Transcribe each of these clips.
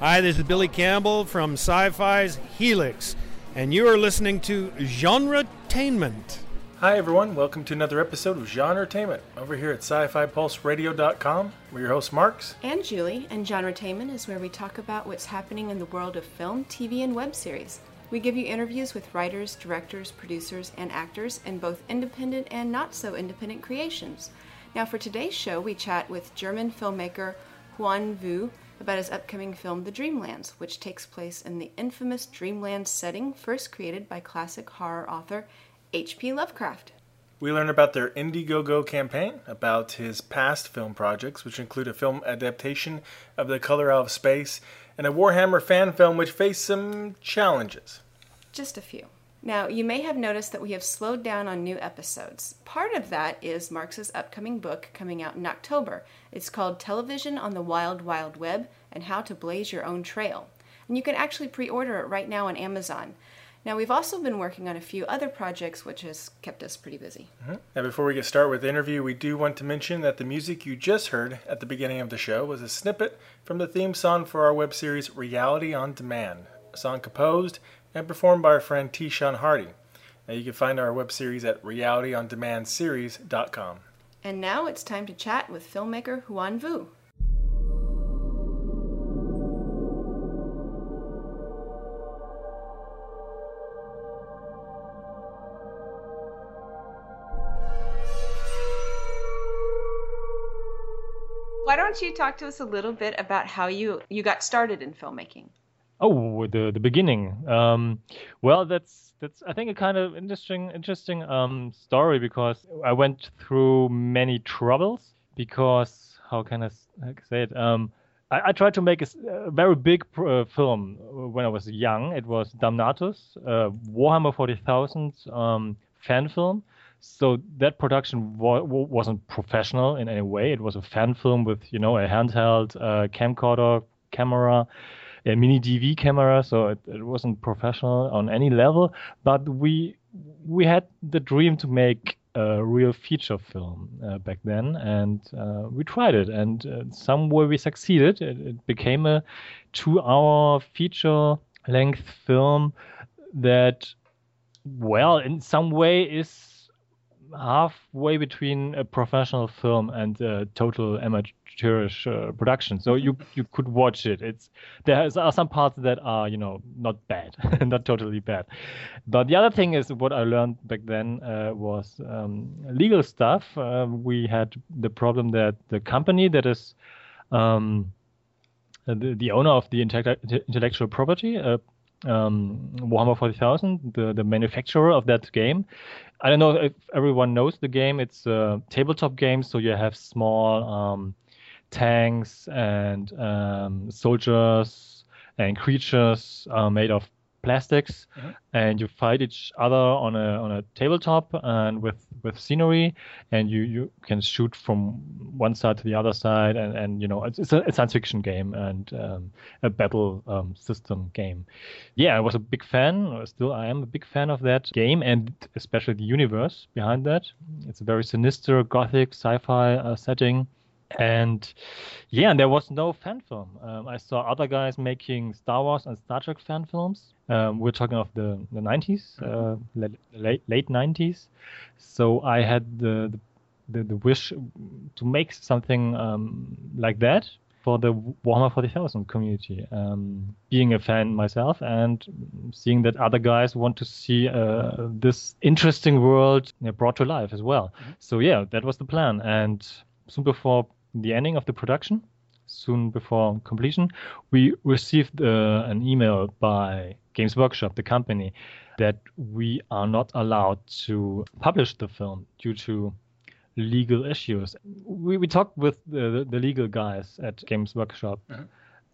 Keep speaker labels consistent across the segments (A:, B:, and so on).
A: Hi, this is Billy Campbell from Syfy's Helix, and you are listening to Genre Genretainment.
B: Hi, everyone. Welcome to another episode of Genre Genretainment over here at sci fi pulse radio.com. We're your hosts, Marx.
C: And Julie, and Genre Genretainment is where we talk about what's happening in the world of film, TV, and web series. We give you interviews with writers, directors, producers, and actors in both independent and not so independent creations. Now, for today's show, we chat with German filmmaker Huan Vu about his upcoming film The Dreamlands, which takes place in the infamous Dreamland setting first created by classic horror author H.P. Lovecraft.
B: We learn about their Indiegogo campaign, about his past film projects, which include a film adaptation of The Color Out of Space, and a Warhammer fan film which faced some challenges.
C: Just a few. Now, you may have noticed that we have slowed down on new episodes. Part of that is Marx's upcoming book coming out in October. It's called Television on the Wild Wild Web and How to Blaze Your Own Trail. And you can actually pre order it right now on Amazon. Now, we've also been working on a few other projects, which has kept us pretty busy.
B: Mm-hmm. Now, before we get started with the interview, we do want to mention that the music you just heard at the beginning of the show was a snippet from the theme song for our web series Reality on Demand, a song composed and performed by our friend T-Sean Hardy. Now you can find our web series at realityondemandseries.com.
C: And now it's time to chat with filmmaker Huan Vu. Why don't you talk to us a little bit about how you, you got started in filmmaking?
D: Oh, the the beginning. Um, well, that's that's I think a kind of interesting interesting um, story because I went through many troubles because how can I say it? Um, I, I, tried to make a, a very big uh, film when I was young. It was Damnatus, uh, Warhammer 40,000 um, fan film. So that production wa- wasn't professional in any way. It was a fan film with you know a handheld uh, camcorder camera a mini DV camera, so it, it wasn't professional on any level. But we we had the dream to make a real feature film uh, back then, and uh, we tried it, and uh, some way we succeeded. It, it became a two-hour feature-length film that, well, in some way is halfway between a professional film and a total amateurish uh, production. So you you could watch it. It's there are some parts that are you know not bad, not totally bad. But the other thing is what I learned back then uh, was um, legal stuff. Uh, we had the problem that the company that is um, the, the owner of the intellectual property, uh, um, Warhammer 40,000, the, the manufacturer of that game. I don't know if everyone knows the game. It's a tabletop game, so you have small um, tanks and um, soldiers and creatures uh, made of plastics, mm-hmm. and you fight each other on a on a tabletop and with with scenery, and you you can shoot from one side to the other side, and and you know it's, it's a, science fiction game and um, a battle um, system game. Yeah, I was a big fan. Still, I am a big fan of that game, and especially the universe behind that. It's a very sinister, gothic, sci-fi uh, setting and yeah, and there was no fan film. Um, I saw other guys making Star Wars and Star Trek fan films. Um, we're talking of the, the 90s, uh, late, late 90s. So I had the, the, the wish to make something um, like that for the Warhammer 40,000 community. Um, being a fan myself and seeing that other guys want to see uh, this interesting world brought to life as well. Mm-hmm. So yeah, that was the plan. And soon before the ending of the production, soon before completion, we received uh, an email by Games Workshop, the company, that we are not allowed to publish the film due to legal issues. We, we talked with the, the legal guys at Games Workshop. Uh-huh.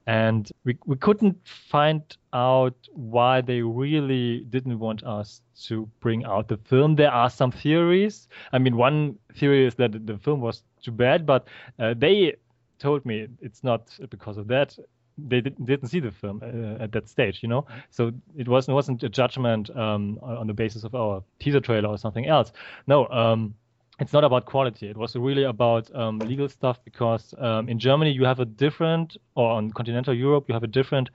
D: And we, we couldn't find out why they really didn't want us to bring out the film. There are some theories. I mean, one theory is that the film was too bad, but uh, they told me it's not because of that. They did, not see the film uh, at that stage, you know. Mm-hmm. So it wasn't wasn't a judgment um, on the basis of our teaser trailer or something else. No, um, it's not about quality. It was really about um, legal stuff because um, in Germany you have a different, or on continental Europe you have a different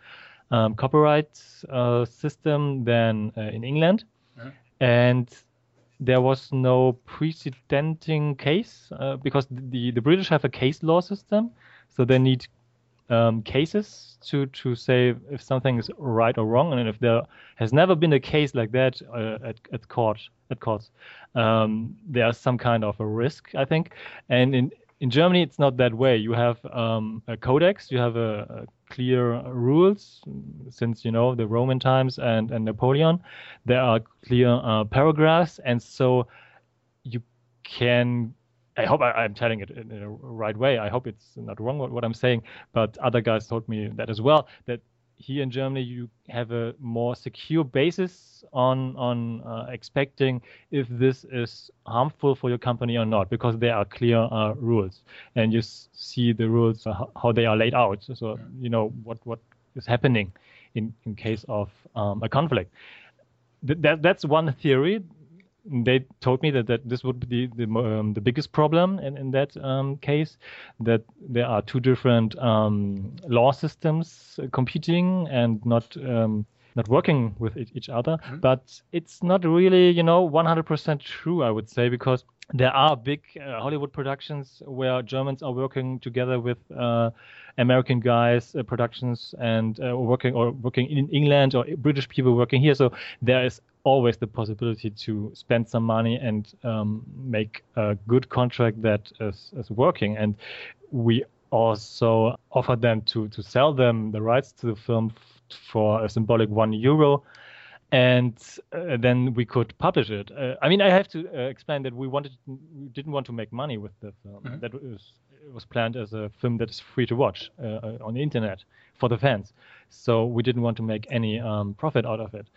D: um, copyright uh, system than uh, in England, uh-huh. and there was no precedenting case uh, because the the British have a case law system, so they need um, cases to to say if something is right or wrong, and if there has never been a case like that uh, at at court at courts, um, there's some kind of a risk, I think. And in in Germany, it's not that way. You have um, a codex, you have a, a, clear rules since you know the Roman times and and Napoleon. There are clear uh, paragraphs, and so you can I hope I, am telling it in, in, a right way. I hope it's not wrong what, what I'm saying, but other guys told me that as well. That here in Germany you have a more secure basis on on uh, expecting if this is harmful for your company or not, because there are clear uh, rules, and you s- see the rules uh, how they are laid out. So you know what what is happening in in case of um, a conflict. Th- that that's one theory they told me that, that this would be the um, the biggest problem in, in that um, case that there are two different um, law systems competing and not um, not working with each other mm-hmm. but it's not really you know 100% true I would say because there are big uh, Hollywood productions where Germans are working together with uh, American guys uh, productions and uh, working or working in England or British people working here so there is always the possibility to spend some money and um, make a good contract that is, is working. And we also offer them to, to sell them the rights to the film for a symbolic one euro. And uh, then we could publish it. Uh, I mean, I have to uh, explain that we wanted, we didn't want to make money with the film. Mm-hmm. That was it was planned as a film that is free to watch uh, uh, on the internet for the fans. So we didn't want to make any um, profit out of it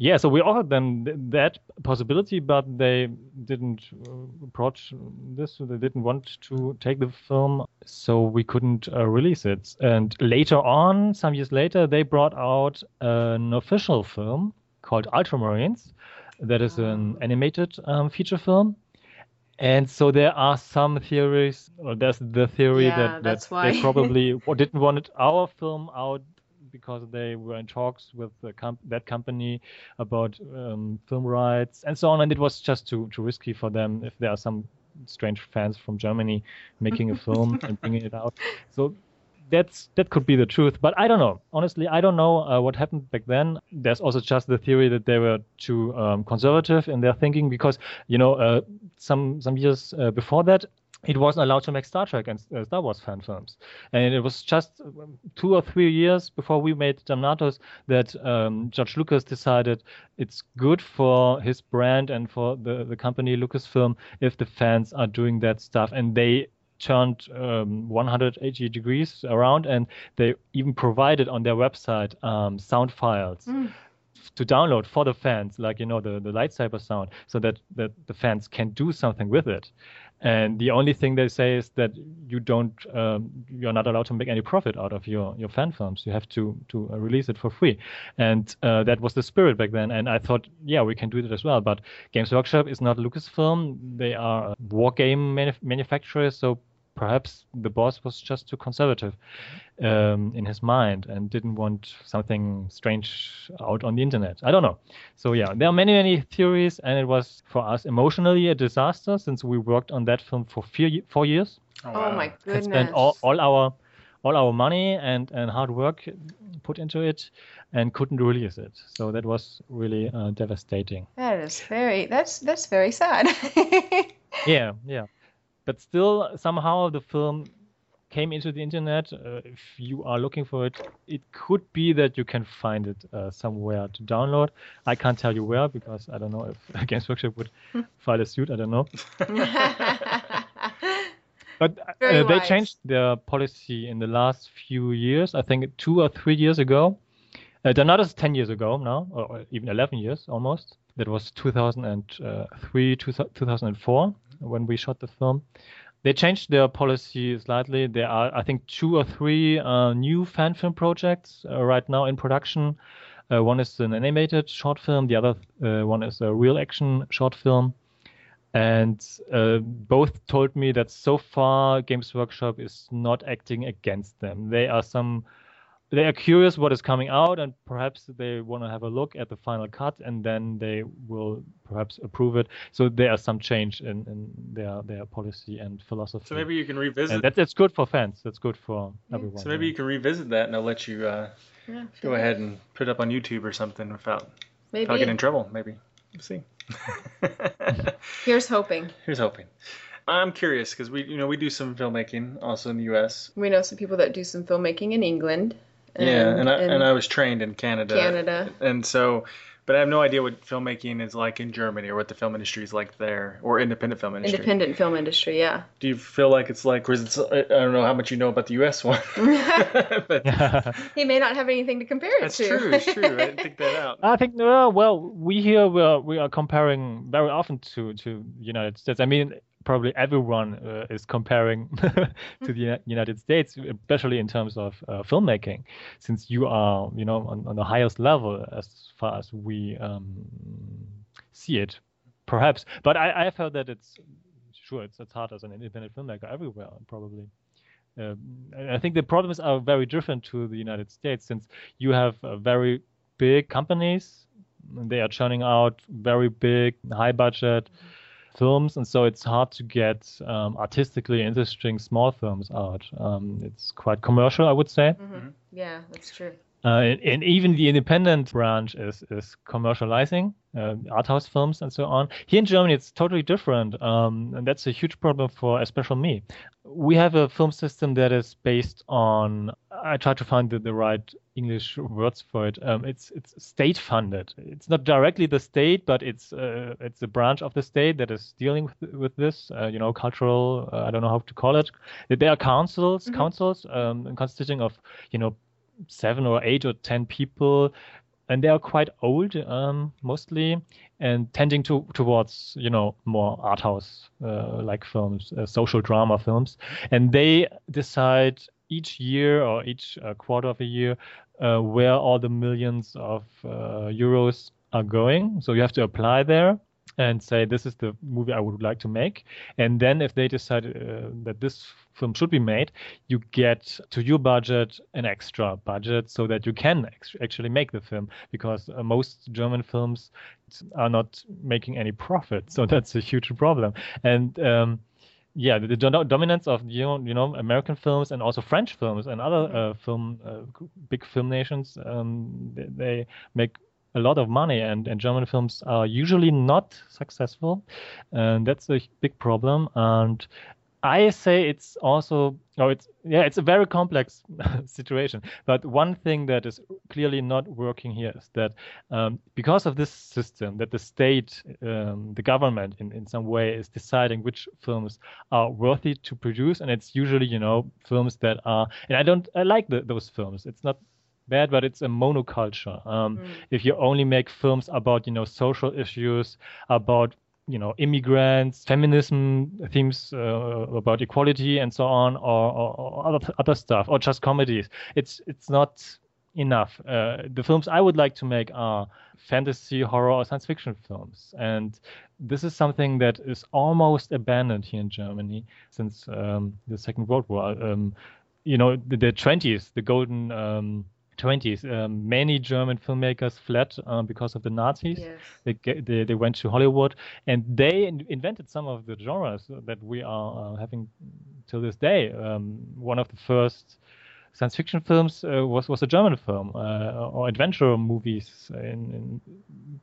D: yeah, so we offered them th- that possibility, but they didn't uh, approach this. They didn't want to take the film, so we couldn't uh, release it. And later on, some years later, they brought out an official film called Ultramarines. That is an ah. animated um, feature film. And so there are some theories, or there's the theory
C: yeah,
D: that, that they probably didn't want our film out because they were in talks with comp- that company about um, film rights and so on, and it was just too too risky for them if there are some strange fans from Germany making a film and bringing it out. So that's that could be the truth, but I don't know. Honestly, I don't know uh, what happened back then. There's also just the theory that they were too um, conservative in their thinking because you know uh, some some years uh, before that it wasn't allowed to make Star Trek and uh, Star Wars fan films. And it was just um, two or three years before we made Damnatus that um, George Lucas decided it's good for his brand and for the, the company Lucasfilm if the fans are doing that stuff. And they turned um, 180 degrees around and they even provided on their website um, sound files. Mm to download for the fans, like you know the the lightsaber sound, so that that the fans can do something with it. And the only thing they say is that you don't, um, you're not allowed to make any profit out of your, your fan films. You have to to uh, release it for free, and uh, that was the spirit back then. And I thought, yeah, we can do that as well. But Games Workshop is not Lucasfilm; they are war game manuf- manufacturer, so perhaps the boss was just too conservative um, in his mind and didn't want something strange out on the internet. I don't know. So yeah, there are many many theories, and it was for us emotionally a disaster since we worked on that film for four, four years.
C: Oh, wow. oh my goodness! And
D: spent all, all our all our money and, and hard work put into it and couldn't release it. So that was really uh, devastating.
C: That is very that's that's very sad.
D: yeah, yeah but still somehow the film came into the internet. Uh, if you are looking for it, it could be that you can find it uh, somewhere to download. I can't tell you where because I don't know if Games Workshop would file a suit. I don't know. but uh, they changed their policy in the last few years. I think two or three years ago. Uh, Damnatus 10 years ago now, or even 11 years almost. That was 2003, 2004 when we shot the film. They changed their policy slightly. There are, I think, two or three uh, new fan film projects uh, right now in production. Uh, one is an animated short film. The other uh, one is a real action short film. and uh, both told me that so far Games Workshop is not acting against them. They are some they are curious what is coming out and perhaps they want to have a look at the final cut and then they will perhaps approve it so there are some change in, in their their policy and philosophy
B: so maybe you can revisit
D: and that, that's good for fans that's good for
B: yeah.
D: everyone
B: so maybe yeah. you can revisit that and i'll let you uh, yeah, go ahead and put it up on youtube or something without maybe. without getting in trouble maybe we'll see
C: here's hoping
B: here's hoping I'm curious because we, you know, we do some filmmaking also in the U.S.
C: We know some people that do some filmmaking in England.
B: And, yeah, and I, and, and I was trained in Canada.
C: Canada.
B: And so, but I have no idea what filmmaking is like in Germany or what the film industry is like there or independent film industry.
C: Independent film industry, yeah.
B: Do you feel like it's like, or is it, I don't know how much you know about the U.S. one.
C: but, he may not have anything to compare it
B: that's
C: to.
B: That's true. It's true. I didn't think that out.
D: I think uh, well, we here we are, we are comparing very often to to United States. I mean, probably everyone uh, is comparing to the United States, especially in terms of uh, filmmaking, since you are, you know, on, on, the highest level as far as we um, see it, perhaps. But I, I've heard that it's sure it's as hard as an independent filmmaker everywhere, probably. Uh, I think the problems are very different to the United States, since you have uh, very big companies. They are churning out very big, high budget. Mm-hmm films, and so it's hard to get um, artistically interesting small films out. Um, it's quite commercial, I would say.
C: Mm-hmm. Yeah, that's true.
D: Uh, and, and, even the independent branch is is commercializing uh, art house films and so on. Here in Germany, it's totally different, um, and that's a huge problem for especially me. We have a film system that is based on. I try to find the, the right English words for it. Um, it's it's state funded. It's not directly the state, but it's uh, it's a branch of the state that is dealing with, with this. Uh, you know, cultural. Uh, I don't know how to call it. There are councils, mm-hmm. councils um, consisting of you know seven or eight or ten people and they are quite old um, mostly and tending to towards you know more art house uh, like films uh, social drama films. And they decide each year or each uh, quarter of a year uh, where all the millions of uh, euros are going. So you have to apply there and say this is the movie I would like to make. And then if they decide uh, that this film should be made, you get to your budget an extra budget so that you can ex- actually make the film because uh, most German films are not making any profit. So that's a huge problem. And um, yeah, the, the, dominance of you know you know American films and also French films and other mm-hmm. uh, film uh, big film nations um, they, they, make a lot of money, and, and German films are usually not successful, and that's a big problem. And I say it's also, oh, it's yeah, it's a very complex situation. But one thing that is clearly not working here is that um, because of this system, that the state, um, the government, in, in some way, is deciding which films are worthy to produce, and it's usually you know films that are, and I don't, I like the, those films. It's not bad, but it's a monoculture. Um, mm. If you only make films about you know social issues, about you know immigrants, feminism themes uh, about equality and so on, or, or, or, other other stuff, or just comedies, it's it's not enough. Uh, the films I would like to make are fantasy, horror, or science fiction films, and this is something that is almost abandoned here in Germany since um, the Second World War. Um, you know, the, the 20s, the golden um, 20s, um, many German filmmakers fled uh, because of the Nazis. Yes. They, they, they went to Hollywood and they in- invented some of the genres that we are uh, having till this day. Um, one of the first science fiction films uh, was was a German film uh, or adventure movies in, in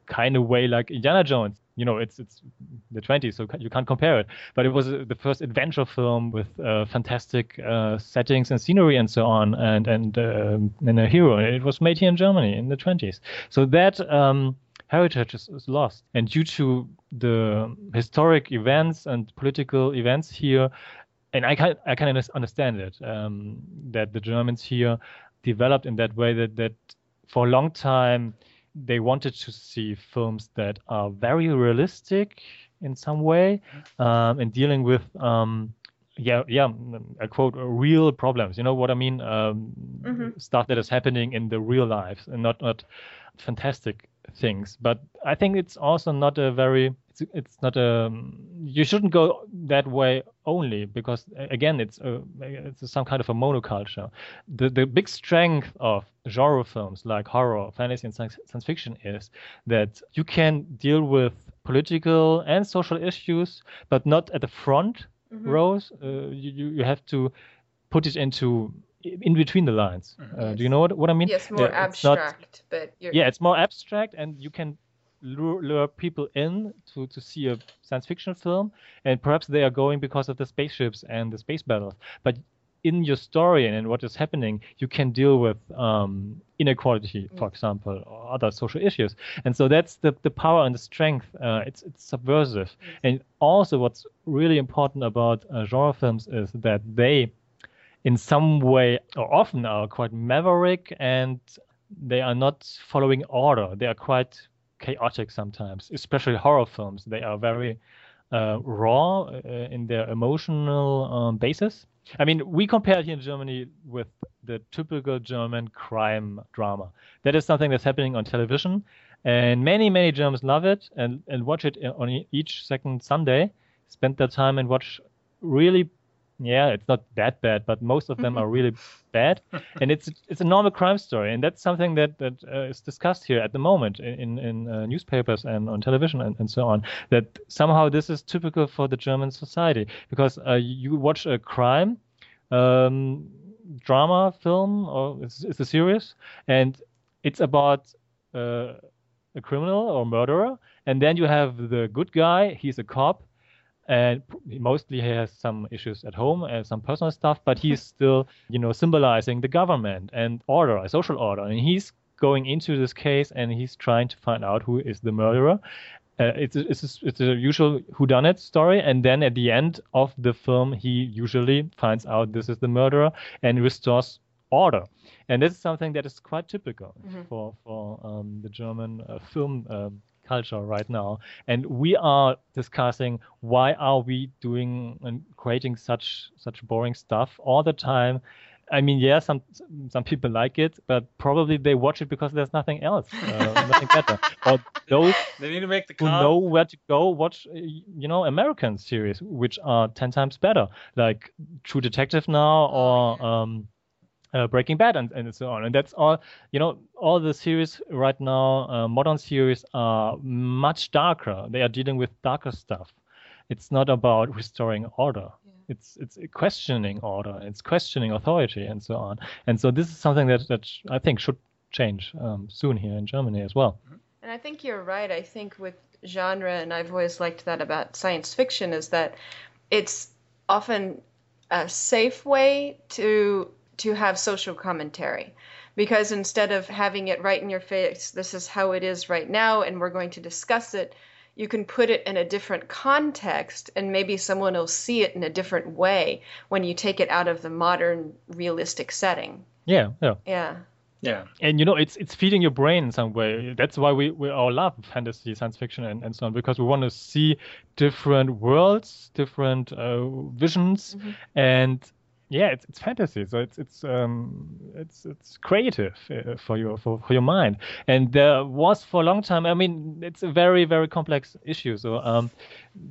D: kind of way like Indiana Jones. You know, it's it's the 20s, so you can't compare it. But it was uh, the first adventure film with uh, fantastic uh, settings and scenery and so on, and and um, and a hero. It was made here in Germany in the 20s. So that. Um, heritage is, is, lost. And due to the historic events and political events here, and I can I can understand it um, that the Germans here developed in that way that that for a long time they wanted to see films that are very realistic in some way um, and dealing with um, yeah yeah I quote real problems. You know what I mean? Um, mm-hmm. stuff that is happening in the real lives and not not fantastic things. But I think it's also not a very it's it's not a you shouldn't go that way only because again it's a, it's some kind of a monoculture. The the big strength of genre films like horror, fantasy, and science, science fiction is that you can deal with political and social issues, but not at the front mm-hmm. rows. Uh, you you have to put it into in between the lines. Mm-hmm. Uh, do you know what, what I mean?
C: Yes, more abstract, not, but
D: yeah, it's more abstract, and you can lure, lure, people in to, to see a science fiction film, and perhaps they are going because of the spaceships and the space battles. But in your story and in what is happening, you can deal with um, inequality, for mm. example, or other social issues. And so that's the, the power and the strength. Uh, it's it's subversive. And also, what's really important about uh, genre films is that they, in some way, or often are quite maverick and they are not following order. They are quite chaotic sometimes, especially horror films. They are very uh, raw uh, in their emotional um, basis. I mean, we compare here in Germany with the typical German crime drama. That is something that's happening on television, and many, many Germans love it and, and watch it on each second Sunday. Spend their time and watch really yeah, it's not that bad, but most of them are really bad, and it's it's a normal crime story, and that's something that that uh, is discussed here at the moment in in uh, newspapers and on television and, and so on. That somehow this is typical for the German society because uh, you watch a crime um, drama film or it's, it's, a series, and it's about uh, a criminal or murderer, and then you have the good guy. He's a cop and mostly he has some issues at home and some personal stuff but he's still you know symbolizing the government and order a social order and he's going into this case and he's trying to find out who is the murderer uh, it's a, it's a, it's a usual whodunit story, and then at the end of the film, he usually finds out this is the murderer and restores order. And this is something that is quite typical mm-hmm. for for um, the German uh, film um, culture right now. And we are discussing why are we doing and creating such such boring stuff all the time. I mean, yeah, some some people like it, but probably they watch it because there's nothing else, uh, nothing better. Or those
B: they need to make the
D: who know where to go watch, you know, American series which are ten times better, like True Detective now, or um, uh, Breaking Bad and, and so on. And that's all, you know, all the series right now, uh, modern series are much darker. They are dealing with darker stuff. It's not about restoring order. Yeah. It's it's questioning order. It's questioning authority and so on. And so this is something that, that I think should change um, soon here in Germany as well.
C: Mm-hmm. And I think you're right. I think with genre, and I've always liked that about science fiction, is that it's often a safe way to to have social commentary because instead of having it right in your face, this is how it is right now, and we're going to discuss it, you can put it in a different context, and maybe someone will see it in a different way when you take it out of the modern realistic setting.
D: Yeah, yeah.
C: Yeah.
B: Yeah.
D: And you know, it's it's feeding your brain in some way. That's why we, we all love fantasy, science fiction, and, and so on, because we want to see different worlds, different uh, visions, mm-hmm. and yeah, it's, it's fantasy, so it's it's um it's it's creative uh, for your for, for your mind. And there was for a long time. I mean, it's a very very complex issue. So um,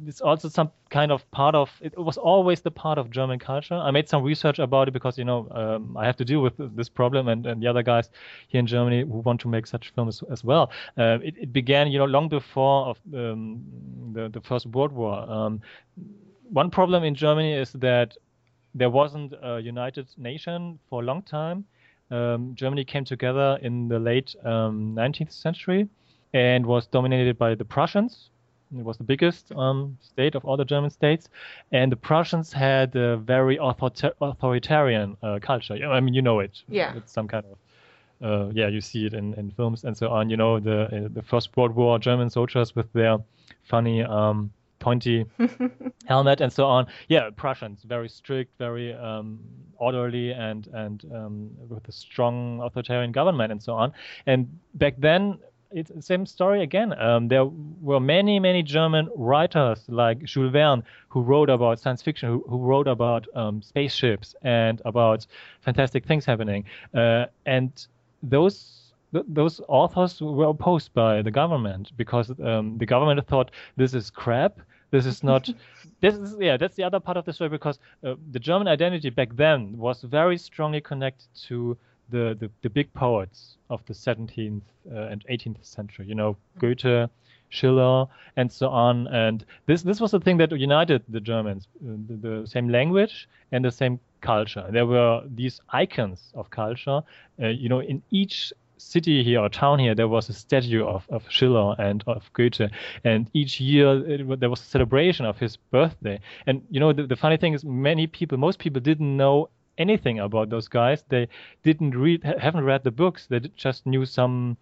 D: it's also some kind of part of it was always the part of German culture. I made some research about it because you know um, I have to deal with this problem, and, and the other guys here in Germany who want to make such films as well. Uh, it, it began you know long before of um, the the First World War. Um, one problem in Germany is that there wasn't a united nation for a long time. Um, Germany came together in the late um, 19th century and was dominated by the Prussians. It was the biggest um, state of all the German states, and the Prussians had a very author- authoritarian uh, culture. I mean, you know it.
C: Yeah.
D: It's some kind of uh, yeah, you see it in, in films and so on. You know, the uh, the First World War German soldiers with their funny um, pointy helmet and so on. Yeah, Prussians, very strict, very um, orderly, and and um, with a strong authoritarian government and so on. And back then, it's the same story again. Um, there were many, many German writers like Jules Verne who wrote about science fiction, who, who wrote about um, spaceships and about fantastic things happening. Uh, and those th- those authors were opposed by the government because um, the government thought this is crap. This is not. this is yeah. That's the other part of the story because uh, the German identity back then was very strongly connected to the the, the big poets of the 17th uh, and 18th century. You know, Goethe, Schiller, and so on. And this this was the thing that united the Germans: uh, the, the, same language and the same culture. There were these icons of culture. Uh, you know, in each city here or town here, there was a statue of, of Schiller and of Goethe, and each year it, there was a celebration of his birthday. And you know, the, the funny thing is, many people, most people didn't know anything about those guys. They didn't read, haven't read the books. They just knew some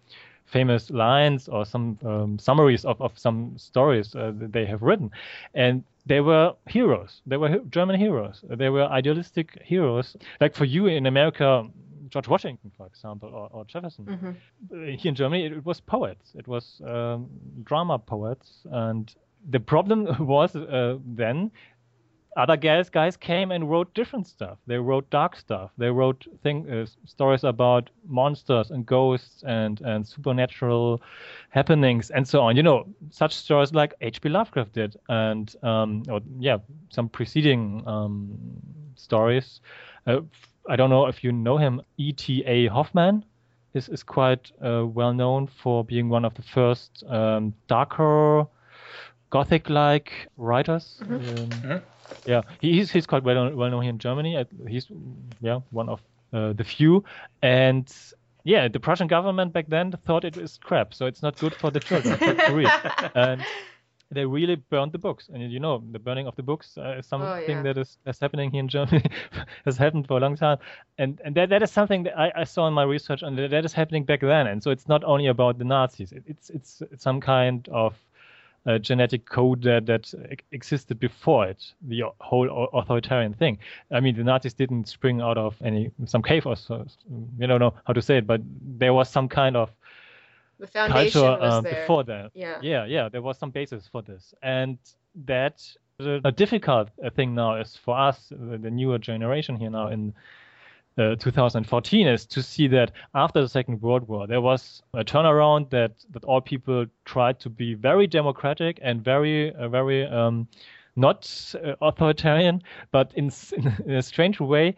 D: famous lines or some um, summaries of, of some stories uh, that they have written. And they were heroes. They were German heroes. They were idealistic heroes. Like for you in America, George Washington, for example, or, or Jefferson. Mm-hmm. Here in Germany, it, it was poets. It was um, drama poets. And the problem was uh, then other guys guys came and wrote different stuff. They wrote dark stuff. They wrote thing, uh, stories about monsters and ghosts and and supernatural happenings and so on. You know, such stories like H.P. Lovecraft did, and um, or yeah, some preceding um, stories. Uh, I don't know if you know him. E.T.A. Hoffmann is is quite uh, well known for being one of the first um, darker gothic-like writers. Mm-hmm. Um, mm-hmm. Yeah, he's he's quite well known, well known here in Germany. He's yeah one of uh, the few, and yeah, the Prussian government back then thought it was crap, so it's not good for the children to read, and they really burned the books. And you know, the burning of the books uh, is something oh, yeah. that is that's happening here in Germany, has happened for a long time, and and that, that is something that I, I saw in my research, and that is happening back then. And so it's not only about the Nazis; it, it's it's it's some kind of uh, genetic code that, that existed before it, the whole authoritarian thing. I mean, the Nazis didn't spring out of any some cave or so. You don't know how to say it, but there was some kind of
C: the foundation culture
D: um, before that. Yeah, yeah, yeah. There was some basis for this, and that a difficult thing now is for us, the newer generation here now in uh, 2014 is to see that after the Second World War, there was a turnaround that, that all people tried to be very democratic and very, uh, very um, not uh, authoritarian, but in, in, a strange way,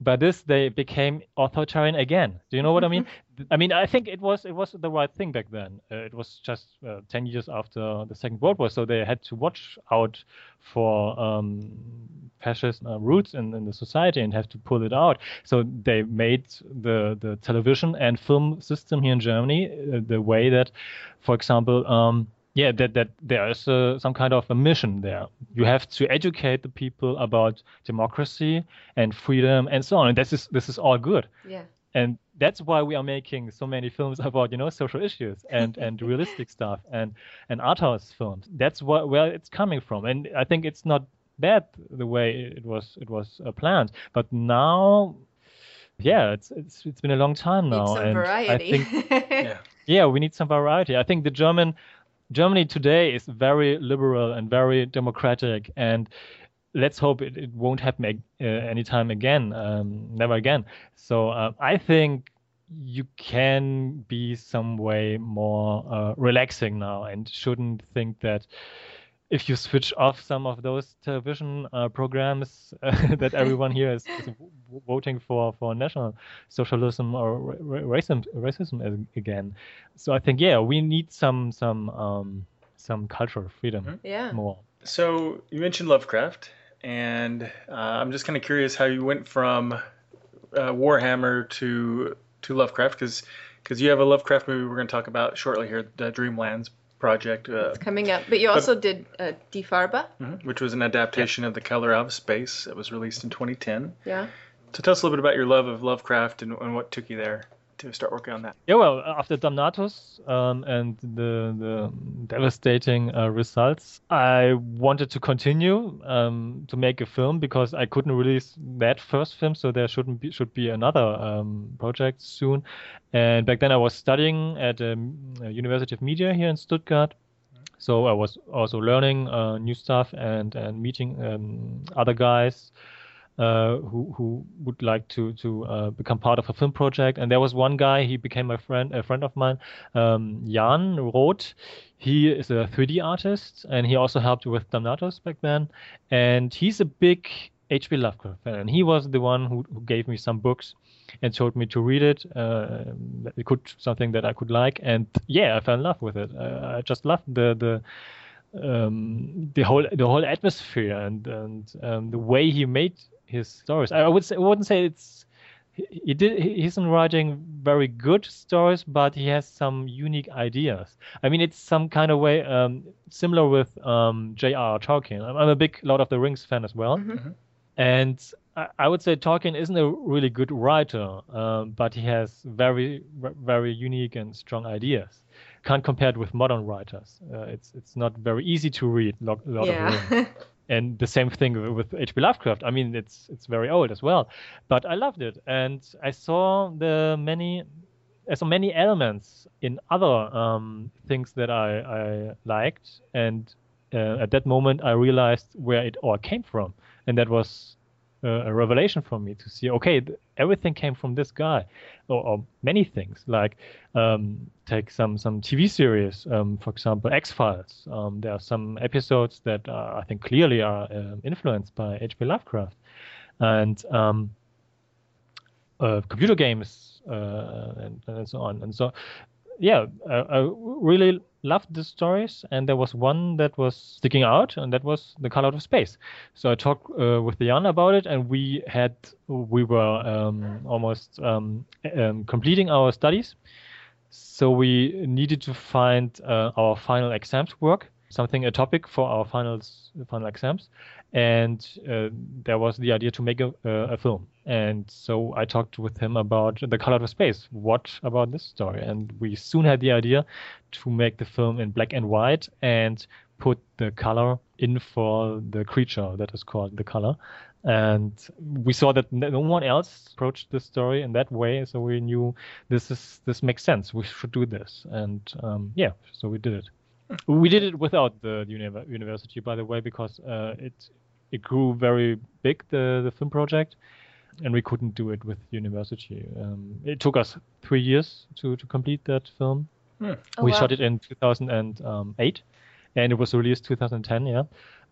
D: by this they became authoritarian again. Do you know what I mean? I mean, I think it was it was the right thing back then. Uh, it was just uh, ten years after the Second World War, so they had to watch out for um, fascist uh, roots in, in the society and have to pull it out. So they made the the television and film system here in Germany uh, the way that, for example. Um, yeah, that that there is a, some kind of a mission there. You have to educate the people about democracy and freedom and so on. And this is this is all good.
C: Yeah.
D: And that's why we are making so many films about you know social issues and and realistic stuff and and art house films. That's what where it's coming from. And I think it's not bad the way it was it was uh, planned. But now yeah, it's it's it's been a long time now,
C: and variety.
D: I think yeah. yeah, we need some variety. I think the German Germany today is very liberal and very democratic, and let's hope it, it won't happen uh, anytime again, um, never again. So uh, I think you can be some way more uh, relaxing now and shouldn't think that if you switch off some of those television uh, programs uh, that everyone here is, is, voting for for national socialism or racism racism again. So I think yeah, we need some some um, some cultural freedom mm-hmm.
C: yeah.
D: more.
B: So you mentioned Lovecraft, and uh, I'm just kind of curious how you went from uh, Warhammer to to Lovecraft because because you have a Lovecraft movie we're going to talk about shortly here, the Dreamlands project. Uh,
C: it's coming up. But you also but, did uh, Die Farbe,
B: mm-hmm, which was an adaptation of The Color of Space. It was released in 2010.
C: Yeah.
B: So tell us a little bit about your love of Lovecraft and, and what took you there to start working on that.
D: Yeah, well, after Damnatus um, and the, the devastating uh, results, I wanted to continue um, to make a film because I couldn't release that first film, so there shouldn't be should be another um, project soon. And back then, I was studying at a University of Media here in Stuttgart. So I was also learning uh, new stuff and and meeting um, other guys uh, who who would like to to uh, become part of a film project. And there was one guy. He became my friend, a friend of mine, um, Jan Roth. He is a 3D artist, and he also helped with Damnatus back then. And he's a big H.P. Lovecraft fan. And he was the one who, who gave me some books and told me to read it. Uh, it could something that I could like, and yeah, I fell in love with it. Uh, I just loved the the um, the whole the whole atmosphere and and um, the way he made his stories. I would say I wouldn't say it's he did he isn't writing very good stories, but he has some unique ideas. I mean, it's some kind of way um, similar with um, J.R.R. Tolkien. I'm, I'm, a big Lord of the Rings fan as well, mm-hmm. and I, I, would say Tolkien isn't a really good writer, um, but he has very very unique and strong ideas can't compare it with modern writers. Uh, it's it's not very easy to read Lord, Lord yeah. of the Rings. and the same thing with H.P. Lovecraft. I mean, it's it's very old as well, but I loved it, and I saw the many, saw many elements in other um, things that I, I liked, and uh, at that moment I realized where it all came from, and that was a revelation for me to see okay th- everything came from this guy or, or many things like um, take some some tv series um, for example x-files. Um, there are some episodes that uh, i think clearly are uh, influenced by hp lovecraft. And um, uh, computer games uh, and, and, so on. And so yeah I, I really loved the stories, and there was one that was sticking out, and that was the color of space. So I talked uh, with Jan about it, and we had we were um, almost um, um, completing our studies. So we needed to find uh, our final exams work, something a topic for our finals final exams, and uh, there was the idea to make a, a, film. And so I talked with him about the color of space. What about this story? And we soon had the idea to make the film in black and white and put the color in for the creature that is called the color. And we saw that no one else approached the story in that way, so we knew this is this makes sense. We should do this, and um, yeah, so we did it. We did it without the university, by the way, because uh, it it grew very big the the film project, and we couldn't do it with university. Um, it took us three years to to complete that film. Hmm. Oh, we wow. shot it in 2008, and it was released 2010. Yeah,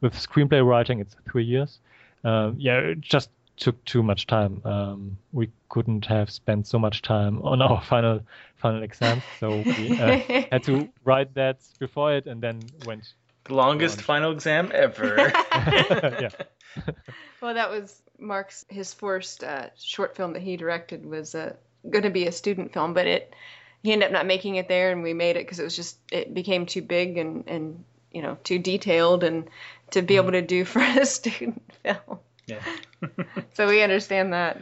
D: with screenplay writing, it's three years. Uh, yeah, just took too much time. Um, we couldn't have spent so much time on our final final exams, so we uh, had to write that before it, and then went.
B: The longest on. final exam ever.
C: yeah. well, that was Marx's his first uh, short film that he directed was uh, going to be a student film, but it he ended up not making it there, and we made it because it was just it became too big and and you know too detailed and to be mm. able to do for a student film. Yeah. so we understand that.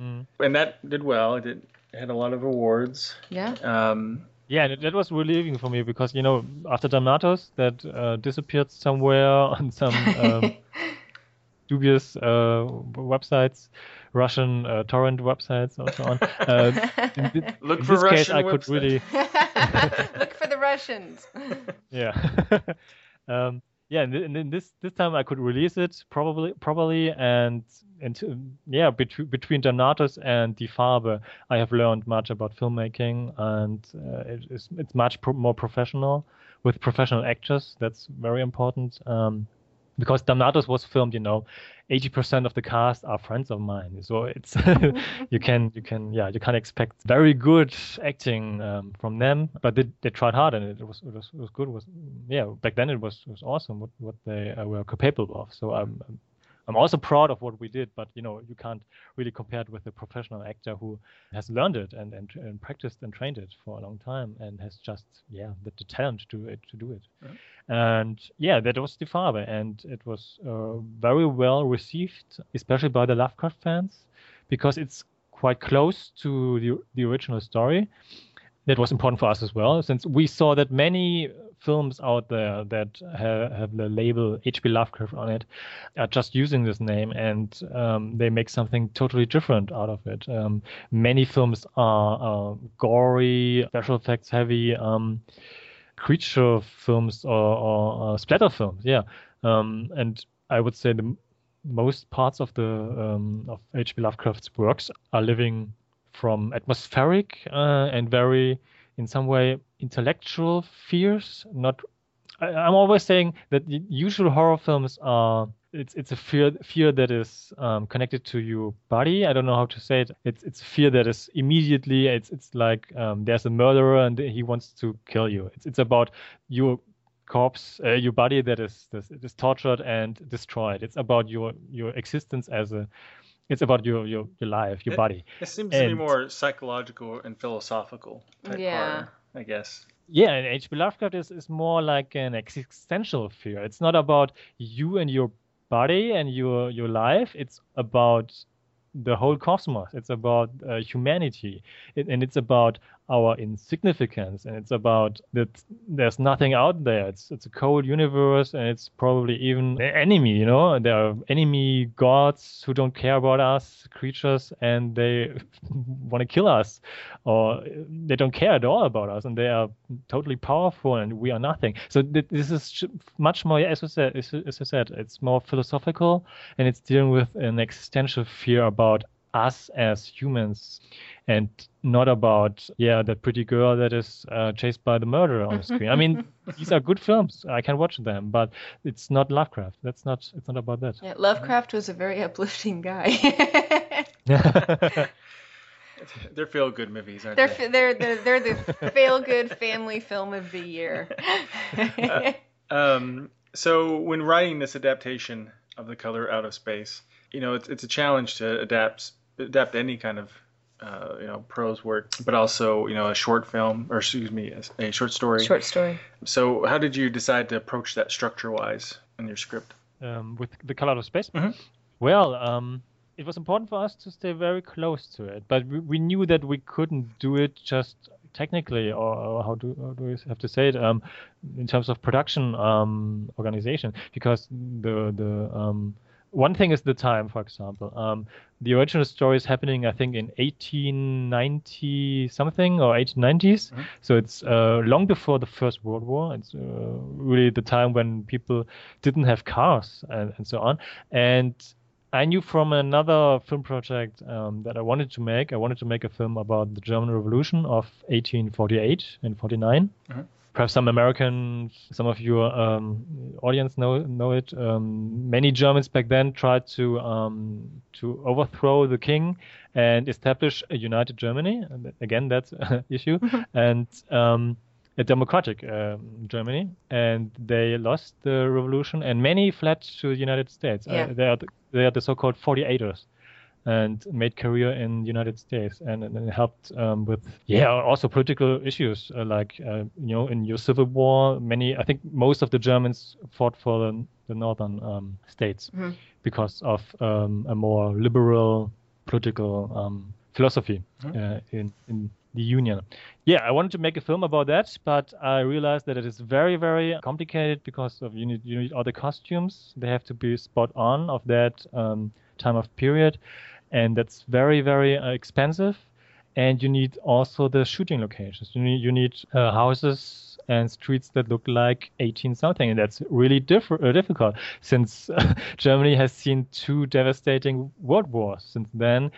B: Mm. And that did well. It, did, it had a lot of awards.
C: Yeah.
B: Um,
D: yeah, that was relieving for me because you know after Damnatus that uh, disappeared somewhere on some um, dubious uh, websites, Russian uh, torrent websites, and so on. Uh,
B: in, th- Look in for this Russian case, I
D: could really
C: look for the Russians.
D: yeah. um, yeah, and, and this this time I could release it probably probably and and yeah between between Damnatus and Die Farbe I have learned much about filmmaking and uh, it is it's much pro- more professional with professional actors that's very important um, because Damnatus was filmed you know 80% of the cast are friends of mine. So it's you can you can yeah you can expect very good acting um, from them but they, they tried hard and it was it was, it was good. It was yeah back then it was it was awesome what what they uh, were capable of. So I'm, I'm I'm also proud of what we did, but you know, you can't really compare it with a professional actor who has learned it and, and, and practiced and trained it for a long time and has just yeah the, the talent to it to do it. And yeah, that was Die Farbe, and it was uh, very well received, especially by the Lovecraft fans, because it's quite close to the the original story that was important for us as well, since we saw that many films out there that ha- have the label H.P. Lovecraft on it are just using this name and um, they make something totally different out of it. Um, many films are gory, special effects heavy, um, creature films or, or uh, splatter films, yeah. Um, and I would say the most parts of the um, of H.P. Lovecraft's works are living from atmospheric uh, and very, in some way, intellectual fears. Not, I, I'm always saying that the usual horror films are it's it's a fear fear that is um, connected to your body. I don't know how to say it. It's it's fear that is immediately. It's it's like um, there's a murderer and he wants to kill you. It's it's about your corpse, uh, your body that is, that is tortured and destroyed. It's about your your existence as a. It's about your your, your life, your
B: it,
D: body.
B: It seems and, to be more psychological and philosophical type yeah. horror, I guess.
D: Yeah, and H.P. Lovecraft is, is more like an existential fear. It's not about you and your body and your your life. It's about the whole cosmos. It's about uh, humanity, it, and it's about our insignificance, and it's about that there's nothing out there. It's it's a cold universe, and it's probably even an enemy. You know, there are enemy gods who don't care about us creatures, and they want to kill us, or they don't care at all about us, and they are totally powerful, and we are nothing. So th- this is much more, as I said, as I said, it's more philosophical, and it's dealing with an existential fear about us as humans and not about yeah that pretty girl that is uh, chased by the murderer on the screen. I mean these are good films. I can watch them but it's not lovecraft. That's not it's not about that.
C: Yeah lovecraft was a very uplifting guy.
B: They're feel good movies aren't
C: they're,
B: they?
C: they're they're, they're the feel good family film of the year.
B: Uh, um, so when writing this adaptation of the color out of space you know it's, it's a challenge to adapt adapt any kind of uh, you know prose work, but also you know a short film or excuse me a, a short story.
C: Short story.
B: So how did you decide to approach that structure wise in your script?
D: Um, with the color of space.
B: Mm-hmm.
D: Well, um, it was important for us to stay very close to it, but we, we knew that we couldn't do it just technically, or, or how, do, how do we have to say it, um, in terms of production um, organization, because the the um, one thing is the time, for example. Um, the original story is happening, I think, in 1890 something or 1890s. Mm-hmm. So it's uh, long before the First World War. It's uh, really the time when people didn't have cars and, and so on. And I knew from another film project um, that I wanted to make. I wanted to make a film about the German Revolution of 1848 and 49. Mm-hmm perhaps some Americans, some of your um, audience know know it. Um, many Germans back then tried to um, to overthrow the king and establish a united Germany. And again, that's an issue. and um, a democratic uh, Germany, and they lost the revolution, and many fled to the United States.
C: Uh, yeah.
D: Uh, they are the, they are the so-called 48ers and made career in the United States and, and helped um, with yeah also political issues uh, like uh, you know in your civil war many I think most of the Germans fought for the, the northern um, states mm-hmm. because of um, a more liberal political um, philosophy mm-hmm. uh, in in the union. Yeah, I wanted to make a film about that, but I realized that it is very, very complicated because of you need you need all the costumes. They have to be spot on of that um, time of period, and that's very very uh, expensive. And you need also the shooting locations. You need you need uh, houses and streets that look like 18 something. And that's really diff- uh, difficult since germany has seen two devastating world wars since then.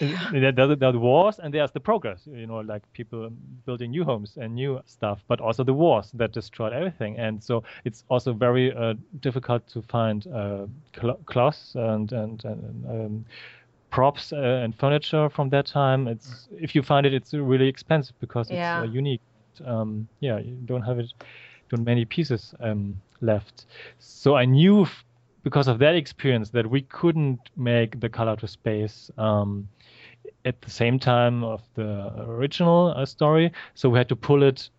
D: There, there, there are the wars and there's the progress you know like people building new homes and new stuff but also the wars that destroyed everything. And so it's also very uh, difficult to find uh, cl- cloths and and, and um, props uh, and furniture from that time. It's if you find it, it's really expensive because
C: yeah.
D: it's uh, unique. Um, yeah, you don't have it, don't many pieces um, left. So I knew f- because of that experience that we couldn't make the color to space um, at the same time of the original uh, story. So we had to pull it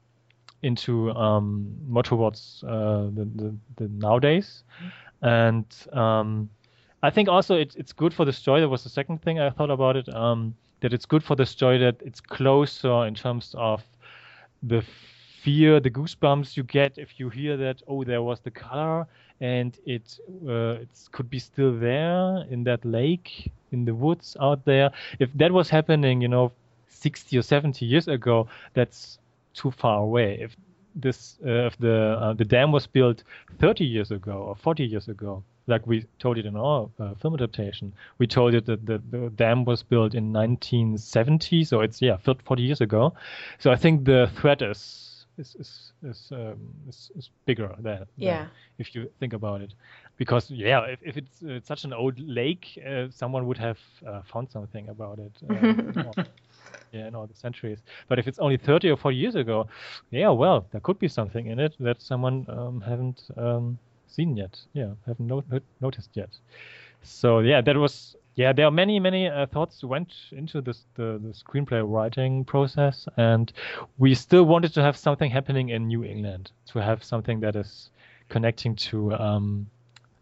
D: into um, more towards uh, the, the, the, nowadays, mm-hmm. and um, I think also it's it's good for the story. That was the second thing I thought about it. Um, that it's good for the story that it's closer in terms of the fear, the goosebumps you get if you hear that. Oh, there was the color, and it uh, it could be still there in that lake in the woods out there. If that was happening, you know, 60 or 70 years ago, that's too far away. If this uh, if the uh, the dam was built 30 years ago or 40 years ago, like we told it in our uh, film adaptation, we told it that the, the dam was built in 1970, so it's yeah 40 years ago. So I think the threat is is is is, um, is, is bigger than,
C: yeah.
D: if you think about it, because yeah, if, if it's, it's such an old lake, uh, someone would have uh, found something about it. Uh, yeah, in all the centuries. But if it's only 30 or 40 years ago, yeah, well, there could be something in it that someone um, haven't um, seen yet. Yeah, haven't no- noticed yet. So yeah, that was yeah. There are many many uh, thoughts went into this the, the screenplay writing process, and we still wanted to have something happening in New England, to have something that is connecting to um,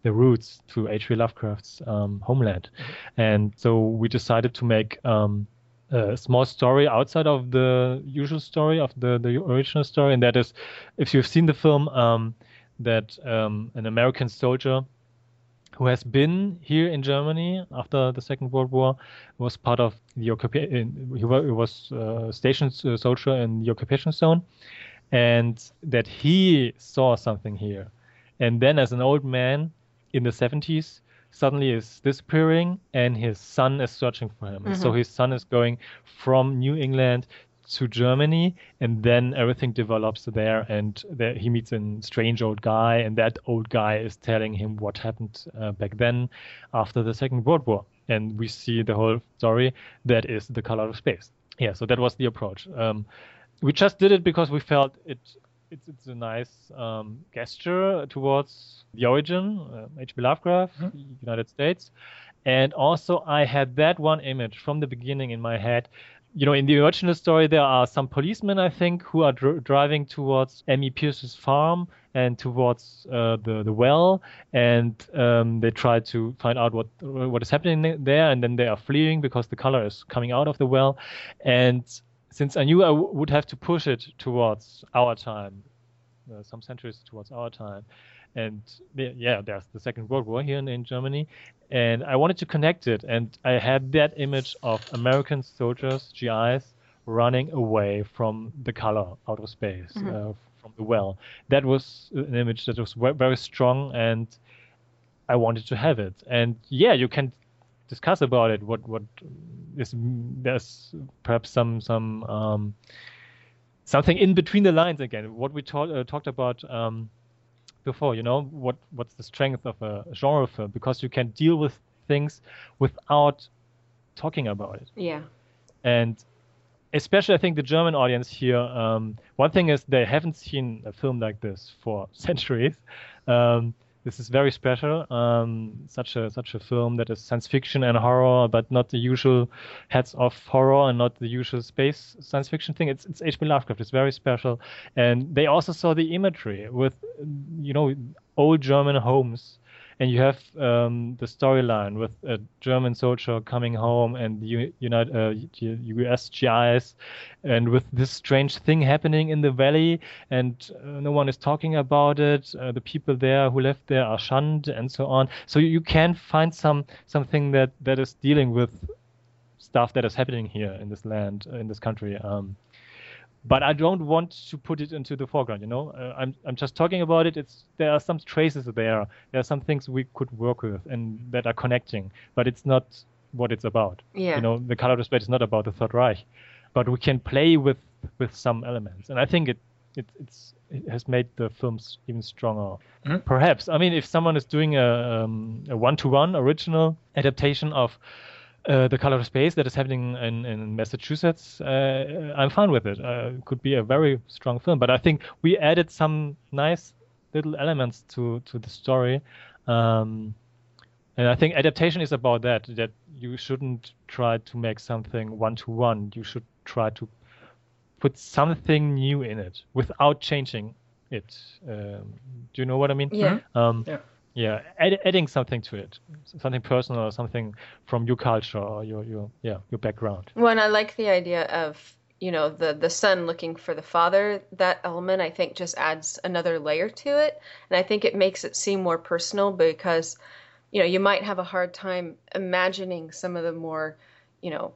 D: the roots to H.P. Lovecraft's um, homeland, mm-hmm. and so we decided to make um, a small story outside of the usual story of the, the original story, and that is, if you've seen the film, um, that um, an American soldier who has been here in Germany after the Second World War was part of the occupation. He was uh, stationed uh, soldier in the occupation zone, and that he saw something here, and then as an old man in the 70s suddenly is disappearing and his son is searching for him. Mm-hmm. So his son is going from New England to Germany, and then everything develops there, and there he meets a strange old guy, and that old guy is telling him what happened uh, back then after the Second World War, and we see the whole story. That is the color of space. Yeah, so that was the approach. Um, we just did it because we felt it it's it's a nice um, gesture towards the origin, uh, H.P. Lovecraft, mm-hmm. United States, and also I had that one image from the beginning in my head. You know, in the original story, there are some policemen, I think, who are dr- driving towards Ammi Pierce's farm and towards uh, the the well, and um, they try to find out what what is happening there, and then they are fleeing because the color is coming out of the well, and since I knew I w- would have to push it towards our time, uh, some centuries towards our time, and yeah, there's the Second World War here in, in, Germany, and I wanted to connect it, and I had that image of American soldiers, GIs, running away from the color out of space, mm-hmm. uh, from the well. That was an image that was very strong, and I wanted to have it. And yeah, you can discuss about it. What what is there's perhaps some some um, something in between the lines again. What we talked uh, talked about um, before. You know what what's the strength of a genre film because you can deal with things without talking about it.
C: Yeah.
D: And especially I think the German audience here. Um, one thing is they haven't seen a film like this for centuries. Um, this is very special. Um, such a such a film that is science fiction and horror, but not the usual heads of horror and not the usual space science fiction thing. It's it's H.P. Lovecraft. It's very special, and they also saw the imagery with, you know, old German homes and you have um, the storyline with a German soldier coming home and the United uh, U.S. GIs, and with this strange thing happening in the valley, and uh, no one is talking about it. Uh, the people there who left there are shunned, and so on. So you can find some something that that is dealing with stuff that is happening here in this land, in this country. Um, but I don't want to put it into the foreground. You know, uh, I'm I'm just talking about it. It's there are some traces there. There are some things we could work with and that are connecting, but it's not what it's about.
C: Yeah.
D: You know, the color of space is not about the Third Reich, but we can play with with some elements, and I think it it it's it has made the films even stronger. Mm-hmm. Perhaps I mean, if someone is doing a um, a one-to-one original adaptation of uh, the color of space that is happening in, in Massachusetts, uh, I'm fine with it. Uh, could be a very strong film, but I think we added some nice little elements to to the story, um, and I think adaptation is about that. That you shouldn't try to make something one to one. You should try to put something new in it without changing it. Um, do you know what I mean?
C: Yeah.
D: Um,
B: yeah
D: yeah add, adding something to it something personal or something from your culture or your your yeah your background.
C: Well and i like the idea of you know the the son looking for the father that element i think just adds another layer to it. And i think it makes it seem more personal because you know you might have a hard time imagining some of the more you know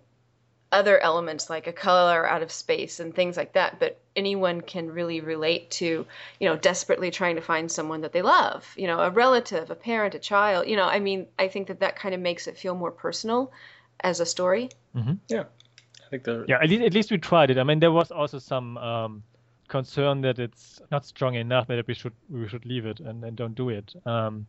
C: other elements like a color out of space and things like that. But anyone can really relate to, you know, desperately trying to find someone that they love, you know, a relative, a parent, a child. You know, I mean, I think that that kind of makes it feel more personal as a story.
D: Mm-hmm.
B: Yeah, I think the
D: yeah. At least, at least we tried it. I mean, there was also some um, concern that it's not strong enough that we should we should leave it and, and don't do it. Um,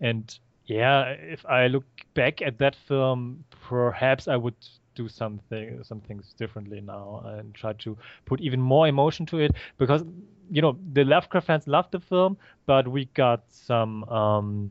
D: and yeah, if I look back at that film, perhaps I would do something some things differently now and try to put even more emotion to it because you know the Lovecraft fans loved the film, but we got some um,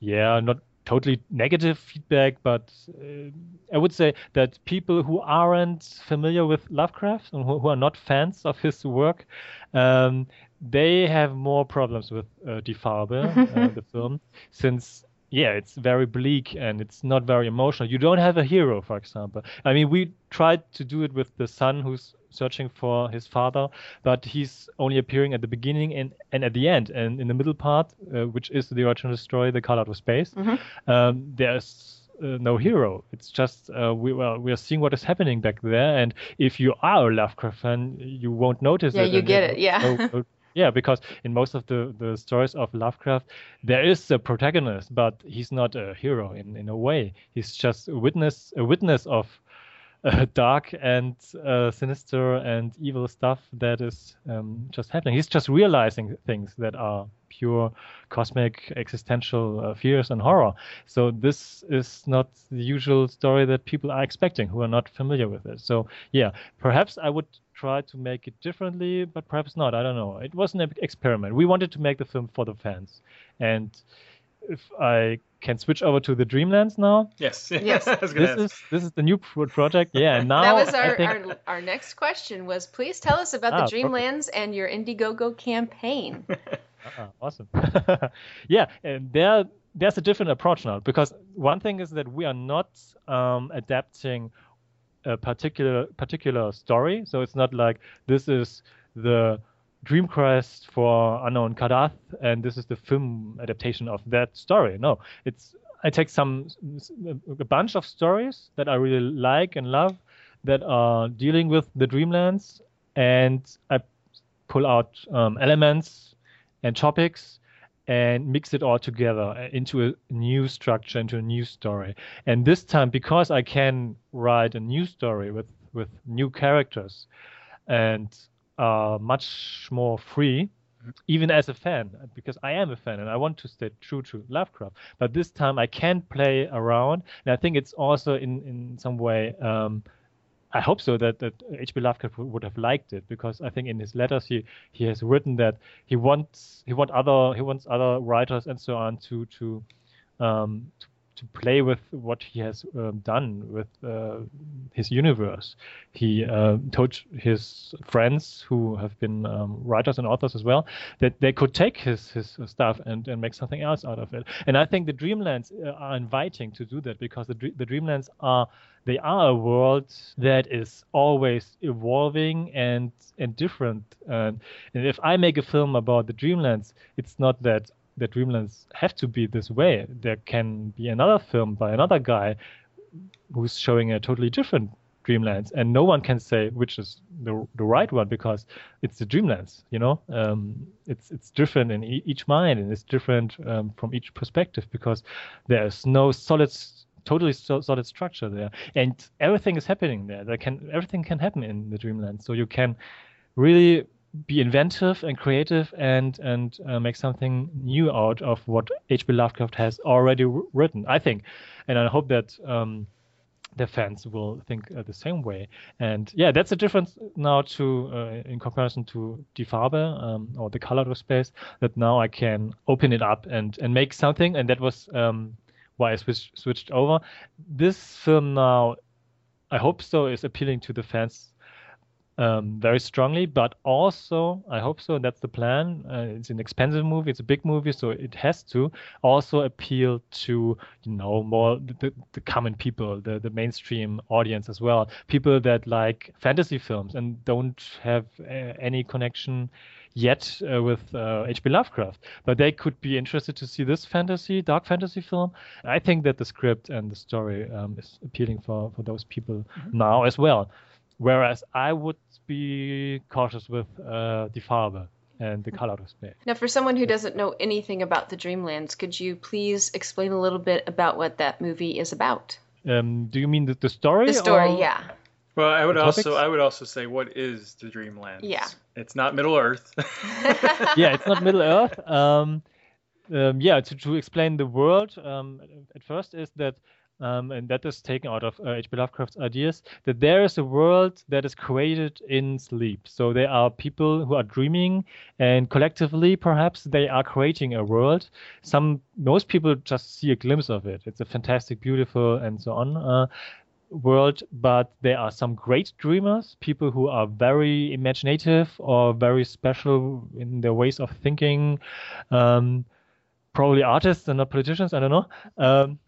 D: yeah not totally negative feedback, but uh, I would say that people who aren't familiar with Lovecraft and who, who are not fans of his work, um, they have more problems with uh, Die Farbe, uh, the film, since yeah, it's very bleak and it's not very emotional. You don't have a hero, for example. I mean, we tried to do it with the son who's searching for his father, but he's only appearing at the beginning and, and at the end. And in the middle part, uh, which is the original story, The Color Out of Space, mm-hmm. um, there's uh, no hero. It's just uh, we well, we are seeing what is happening back there, and if you are a Lovecraft fan, you won't notice
C: yeah,
D: it.
C: Yeah, you get it. Yeah.
D: So, yeah, because in most of the, the stories of Lovecraft, there is a protagonist, but he's not a hero in, in a way. He's just a witness a witness of uh, dark and uh, sinister and evil stuff that is um, just happening. He's just realizing things that are pure cosmic existential uh, fears and horror. So this is not the usual story that people are expecting who are not familiar with it. So yeah, perhaps I would try to make it differently, but perhaps not. I don't know. It was an experiment. We wanted to make the film for the fans, and if I can switch over to the Dreamlands now.
B: Yes.
C: Yes.
D: this is this is the new project. Yeah. And now
C: that was our,
D: think...
C: our, our next question was please tell us about ah, the Dreamlands perfect. and your Indiegogo campaign.
D: ah, awesome. yeah, and there there's a different approach now because one thing is that we are not um, adapting a particular particular story. So it's not like this is the Dream Quest for Unknown Kadath, and this is the film adaptation of that story. No, it's I take some a bunch of stories that I really like and love that are dealing with the Dreamlands, and I pull out um, elements and topics and mix it all together into a new structure, into a new story. And this time, because I can write a new story with with new characters and uh, much more free, even as a fan, because I am a fan and I want to stay true to Lovecraft. But this time I can play around, and I think it's also in in some way. Um, I hope so that that H.P. Lovecraft would have liked it because I think in his letters he he has written that he wants he want other he wants other writers and so on to to um, to to play with what he has um, done with uh, his universe. He uh, told his friends who have been um, writers and authors as well that they could take his his stuff and, and make something else out of it. And I think the Dreamlands uh, are inviting to do that because the the Dreamlands are they are a world that is always evolving and and different. And, and if I make a film about the Dreamlands, it's not that the Dreamlands have to be this way. There can be another film by another guy who's showing a totally different Dreamlands, and no one can say which is the the right one because it's the Dreamlands. You know, um, it's it's different in e- each mind, and it's different um, from each perspective because there's no solid, totally so, solid structure there, and everything is happening there. There can everything can happen in the Dreamlands, so you can really be inventive and creative and and uh, make something new out of what H.P. Lovecraft has already written. I think, and I hope that um, the fans will think uh, the same way. And yeah, that's a difference now to uh, in comparison to Die Farbe um, or the Color of Space. That now I can open it up and and make something, and that was um, why I switched switched over. This film now. I hope so is appealing to the fans um, very strongly, but also I hope so. That's the plan. Uh, it's an expensive movie. It's a big movie, so it has to also appeal to you know more the, the common people, the the mainstream audience as well. People that like fantasy films and don't have uh, any connection yet uh, with H.P. Uh, Lovecraft. But they could be interested to see this fantasy, dark fantasy film. I think that the script and the story um, is appealing for, for those people mm-hmm. now as well. Whereas I would be cautious with uh, Die Farbe and the color display.
C: Now, for someone who doesn't know anything about the Dreamlands, could you please explain a little bit about what that movie is about?
D: Um, do you mean the, the story?
C: The story, or... yeah.
B: Well, I would also I would also say what is the Dreamlands?
C: Yeah.
B: It's not Middle Earth.
D: yeah, it's not Middle Earth. Um, um, yeah, to, to explain the world, um, at first is that um, and that is taken out of H.P. Uh, Lovecraft's ideas, that there is a world that is created in sleep. So there are people who are dreaming, and collectively, perhaps, they are creating a world. Some, most people just see a glimpse of it. It's a fantastic, beautiful, and so on. Uh, world, but there are some great dreamers, people who are very imaginative or very special in their ways of thinking. Um, probably artists and not politicians. I don't know. Um,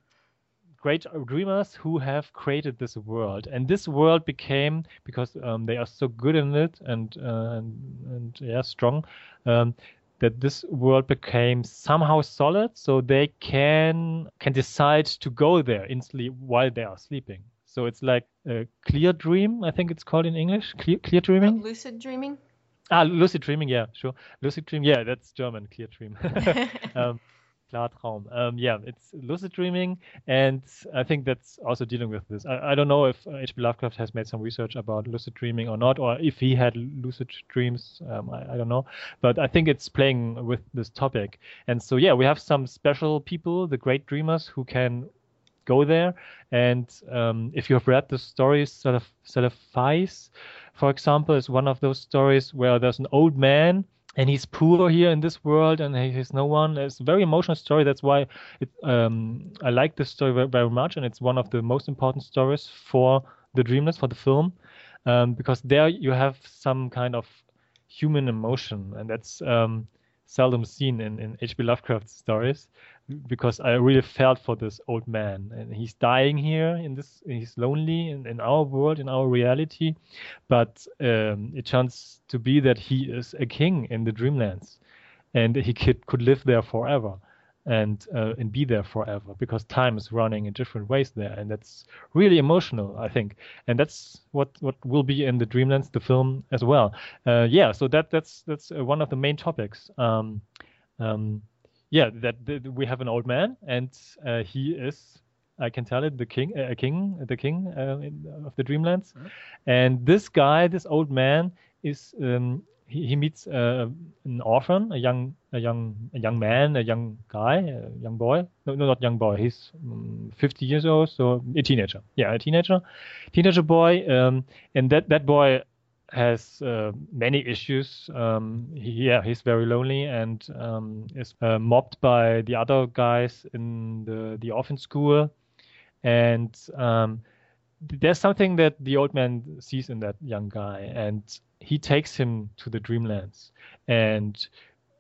D: great dreamers who have created this world, and this world became because um, they are so good in it and uh, and, and, yeah strong. Um, that this world became somehow solid, so they can can decide to go there instantly while they are sleeping. So it's like a clear dream, I think it's called in English. Clear, clear dreaming.
C: Uh, lucid dreaming.
D: Ah, lucid dreaming. Yeah, sure. Lucid dream. Yeah, that's German. Clear dream. um, Klartraum. Um, yeah, it's lucid dreaming, and I think that's also dealing with this. I, I don't know if H.P. Uh, Lovecraft has made some research about lucid dreaming or not, or if he had lucid dreams. Um, I, I, don't know, but I think it's playing with this topic. And so, yeah, we have some special people, the great dreamers, who can go there. And um, if you have read the stories, sort of, sort Celephaïs, for example, is one of those stories where there's an old man and he's poor here in this world and he has no one. It's a very emotional story. That's why it, um, i like this story very, very, much and it's one of the most important stories for the Dreamlands for the film um, because there you have some kind of human emotion and that's um, seldom seen in, in hp lovecraft stories because I really felt for this old man, and he's dying here in this. He's lonely in, in our world, in our reality, but um, it turns to be that he is a king in the Dreamlands, and he could could live there forever, and uh, and be there forever because time is running in different ways there, and that's really emotional, I think, and that's what what will be in the Dreamlands, the film as well. Uh, yeah, so that that's that's uh, one of the main topics. Um, um, yeah, that, that, we have an old man, and uh, he is, I can tell it, the king, a uh, king, the king uh, in, of the Dreamlands. Mm-hmm. And this guy, this old man, is um, he, he, meets uh, an orphan, a young, a young, a young man, a young guy, a young boy. No, no, not young boy. He's um, 50 years old, so a teenager. Yeah, a teenager, teenager boy. Um, and that that boy has uh, many issues. Um, he, yeah, he's very lonely and um, is uh, mobbed by the other guys in the the orphan school. And um, there's something that the old man sees in that young guy, and he takes him to the Dreamlands and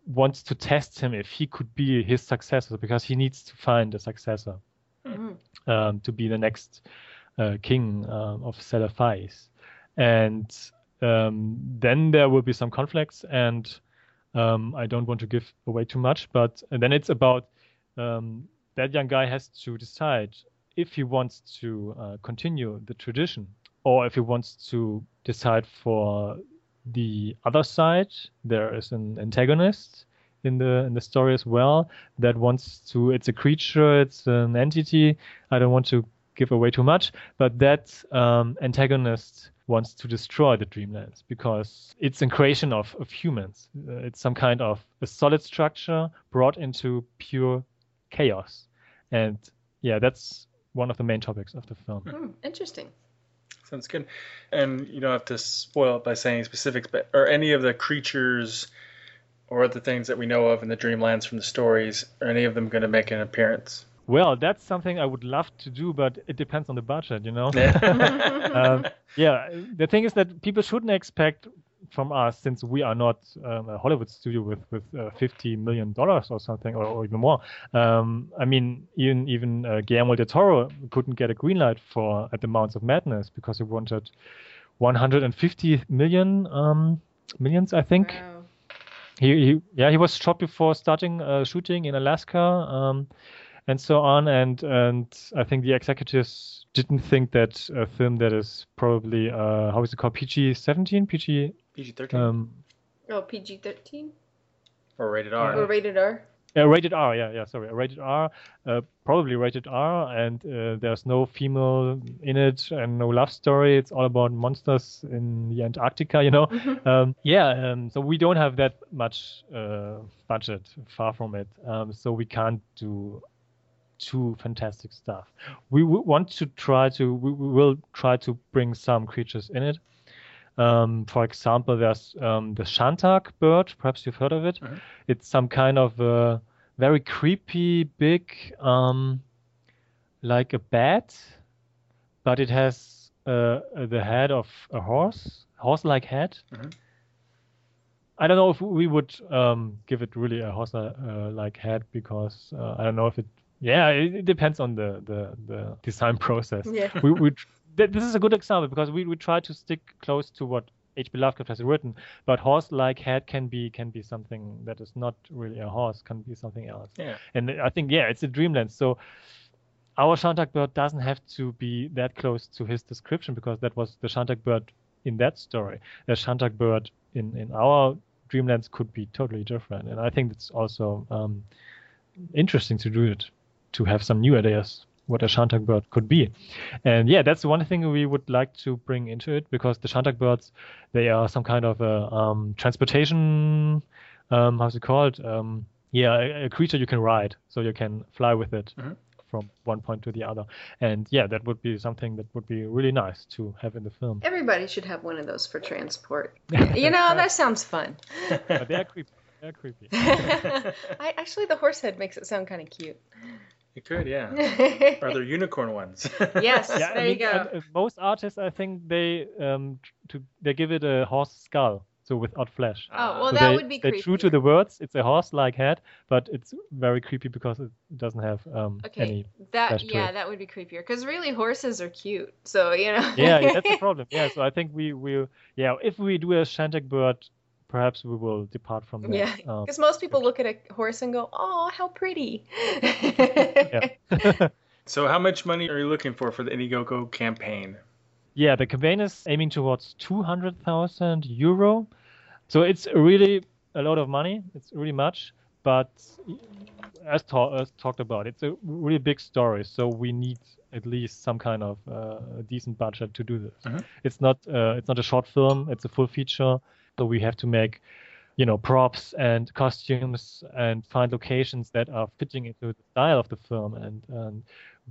D: wants to test him if he could be his successor because he needs to find a successor mm-hmm. to be the next uh, king uh, of Celephaïs. And um, then there will be some conflicts, and um, I don't want to give away too much. But then it's about um, that young guy has to decide if he wants to uh, continue the tradition or if he wants to decide for the other side. There is an antagonist in the in the story as well that wants to. It's a creature. It's an entity. I don't want to give away too much, but that um, antagonist wants to destroy the Dreamlands because it's a creation of, of humans. Uh, it's some kind of a solid structure brought into pure chaos. And yeah, that's one of the main topics of the film.
C: Mm, interesting.
B: Sounds good. And you don't have to spoil it by saying specifics, but are any of the creatures or the things that we know of in the Dreamlands from the stories, are any of them going to make an appearance?
D: Well, that's something I would love to do, but it depends on the budget, you know. um, yeah, the thing is that people shouldn't expect from us, since we are not um, a Hollywood studio with with uh, 50 million dollars or something, or, or, even more. Um, I mean, even even uh, Guillermo del Toro couldn't get a green light for at the Mountains of Madness because he wanted 150 million um, millions, I think. Wow. he, he yeah he was shot before starting uh, shooting in Alaska um, and so on. And and I think the executives didn't think that a film that is probably uh, how is it called? PG seventeen? PG
B: PG thirteen.
D: Um,
C: Oh, PG thirteen?
B: Or rated R.
C: or rated R.
D: uh, rated R yeah yeah sorry rated R uh, probably rated R and uh, there's no female in it and no love story. It's all about monsters in the Antarctica you know? Um, yeah um, so we don't have that much uh, budget far from it. Um, so we can't do too fantastic stuff we w- want to try to we, we will try to bring some creatures in it um, for example there's um, the shantak bird perhaps you've heard of it
B: Mhm.
D: it's some kind of uh, very creepy big um, like a bat but it has uh, the head of a horse horse-like head
B: Mhm.
D: I don't know if we would um, give it really a horse-like head because uh, I don't know if it. Yeah, it, it depends on the, the, the design process.
C: Yeah.
D: We, we th- this is a good example because we, we try to stick close to what H.P. Lovecraft has written, but horse-like head can be can be something that is not really a horse, can be something else.
B: Yeah.
D: And I think yeah, it's a dreamland. So our Shantak bird doesn't have to be that close to his description because that was the Shantak bird in that story. The Shantak bird in, in our dreamlands could be totally different. And I think it's also um, interesting to do it, to have some new ideas what a Shantak bird could be. And yeah, that's one thing we would like to bring into it because the Shantak birds, they are some kind of a um, transportation, um, how's it called? Um, yeah, a, a creature you can ride, so you can fly with it
B: Mhm.
D: from one point to the other. And yeah, that would be something that would be really nice to have in the film.
C: Everybody should have one of those for transport. You know, that sounds fun.
D: but they're creepy. They're creepy.
C: I actually the horse head makes it sound kind of cute.
B: You could, yeah. Are there unicorn ones.
D: Yeah,
C: there
D: I
C: you
D: mean,
C: go.
D: and, uh, most artists, I think they um to they give it a horse skull, so without flesh.
C: Oh, well,
D: so
C: that
D: they,
C: would be
D: they're true to the words. It's a horse-like head, but it's very creepy because it doesn't have um
C: Okay,
D: any.
C: that
D: flesh to
C: yeah,
D: it.
C: that would be creepier because really horses are cute. So you know.
D: Yeah, yeah, that's the problem. Yeah, so I think we will. Yeah, if we do a Shantak bird, perhaps we will depart from that.
C: Yeah,
D: um,
C: because most people look at a horse and go, "Oh, how pretty."
D: yeah.
B: so how much money are you looking for for the Indiegogo campaign?
D: Yeah, the campaign is aiming towards 200,000 euro. So it's really a lot of money. It's really much. But as, ta- as talked about, it's a really big story. So we need at least some kind of uh, decent budget to do this.
B: Mhm.
D: It's not uh, it's not a short film. It's a full feature. So we have to make, you know, props and costumes and find locations that are fitting into the style of the film. And, and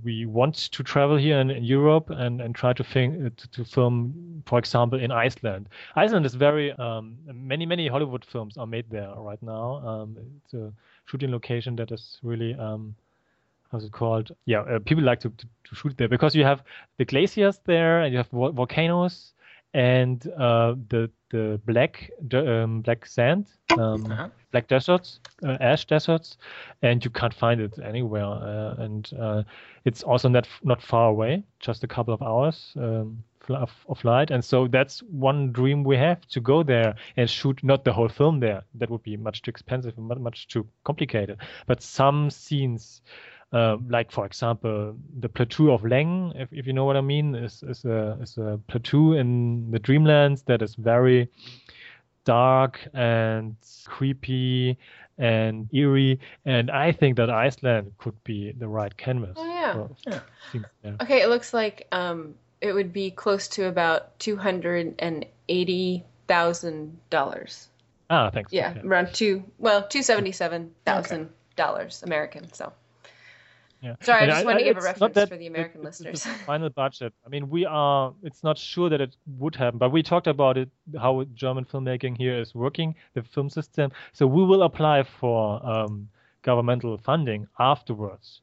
D: we want to travel here in, in Europe and, and try to, think, uh, to to film, for example, in Iceland. Iceland is very um, many many Hollywood films are made there right now. Um, it's a shooting location that is really um, how's it called? Yeah, uh, people like to, to, to shoot there because you have the glaciers there and you have vo- volcanoes and uh, the the black um, black sand, um,
B: Uh-huh.
D: black deserts, uh, ash deserts, and you can't find it anywhere. Uh, and uh, it's also not not far away, just a couple of hours um, of, of flight. And so that's one dream we have to go there and shoot not the whole film there. That would be much too expensive and much too complicated. But some scenes. Uh, like for example, the plateau of Leng, if, if you know what I mean, is is a is a plateau in the Dreamlands that is very dark and creepy and eerie. And I think that Iceland could be the right canvas.
C: Oh, yeah.
D: for
B: Yeah.
D: scenes there.
C: Okay, it looks like um, it would be close to about two hundred and eighty thousand dollars.
D: Ah, thanks.
C: Yeah,
D: Okay.
C: around two. Well, two seventy-seven thousand dollars American. So
D: Yeah.
C: Sorry, I
D: And
C: just wanted to give a reference
D: that
C: for the
D: it-
C: American
D: it's
C: listeners.
D: final budget. I mean, we are. It's not sure that it would happen, but we talked about it. How German filmmaking here is working, the film system. So we will apply for um, governmental funding afterwards.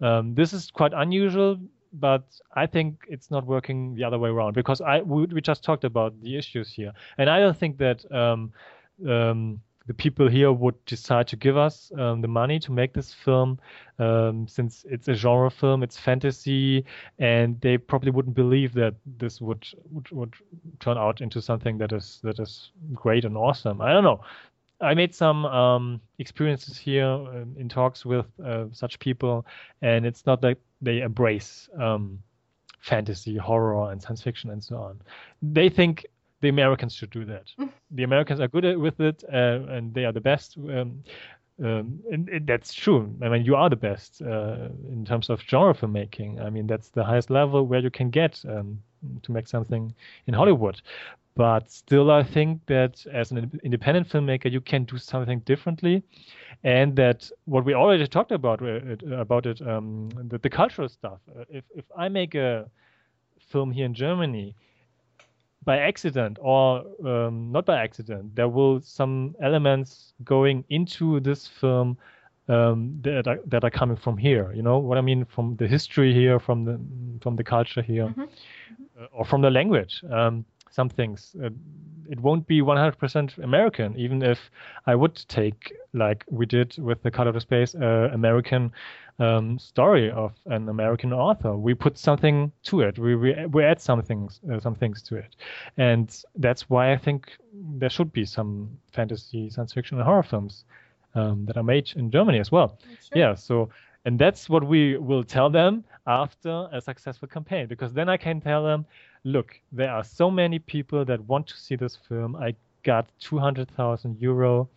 D: Um, this is quite unusual, but I think it's not working the other way around because I we, we just talked about the issues here, and I don't think that. Um, um, the people here would decide to give us um, the money to make this film um, since it's a genre film, it's fantasy, and they probably wouldn't believe that this would, would would turn out into something that is that is great and awesome. I don't know. I made some um, experiences here um, in talks with uh, such people, and it's not that they embrace um, fantasy, horror, and science fiction and so on. They think the Americans should do that. the Americans are good at, with it, uh, and they are the best. Um, um, and, and that's true. I mean, you are the best uh, in terms of genre filmmaking. I mean, that's the highest level where you can get um, to make something in Hollywood. But still, I think that as an independent filmmaker, you can do something differently, and that what we already talked about uh, about it, um, the, the cultural stuff. Uh, if if I make a film here in Germany, by accident or um, not by accident, there will some elements going into this film um, that are, that are coming from here. You know what I mean? From the history here, from the from the culture here, mm-hmm. uh, or from the language. Um, some things. Uh, it won't be 100% American, even if I would take, like we did with the Color to Space, uh, American um, story of an American author. We put something to it. We we, we add some things, uh, some things to it, and that's why I think there should be some fantasy, science fiction, and horror films um, that are made in Germany as well. Sure. Yeah. So and that's what we will tell them after a successful campaign, because then I can tell them, look, there are so many people that want to see this film. I got 200,000 euro,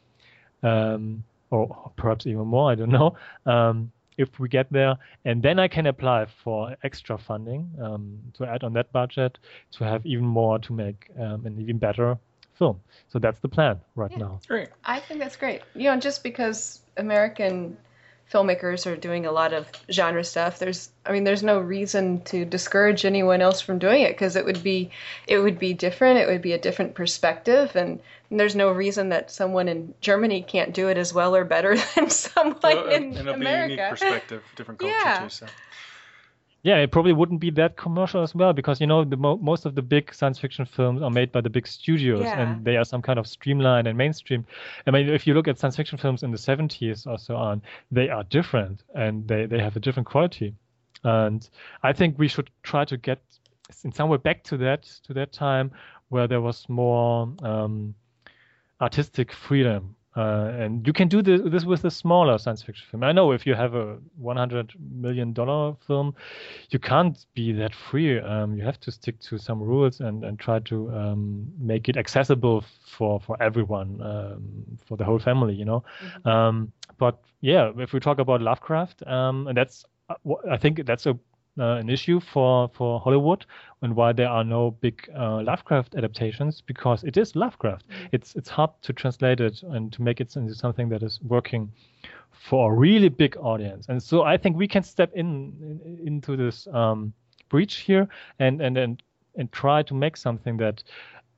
D: um, or perhaps even more, I don't know, um, if we get there. And then I can apply for extra funding um, to add on that budget to have even more to make um, an even better film. So that's the plan right yeah, now.
C: Great. I think that's great. You know, just because American filmmakers are doing a lot of genre stuff. There's i mean there's no reason to discourage anyone else from doing it because it would be it would be different it would be a different perspective and, and there's no reason that someone in germany can't do it as well or better than someone well, in and it'll america be a unique
B: perspective different culture yeah. too so
D: yeah, it probably wouldn't be that commercial as well because you know the mo- most of the big science fiction films are made by the big studios yeah. and they are some kind of streamlined and mainstream. I mean, if you look at science fiction films in the 70s or so on, they are different and they, they have a different quality. And I think we should try to get in some way back to that to that time where there was more um, artistic freedom uh, and you can do this, this with a smaller science fiction film. I know if you have a 100 million dollar film, you can't be that free. Um, you have to stick to some rules and, and try to um, make it accessible for for everyone, um, for the whole family. You know. Mm-hmm. Um, but yeah, if we talk about Lovecraft, um, and that's uh, I think that's a uh, an issue for, for Hollywood and why there are no big uh, Lovecraft adaptations because it is Lovecraft. Mm-hmm. It's it's hard to translate it and to make it into something that is working for a really big audience. And so I think we can step in, in into this um, breach here and and and and try to make something that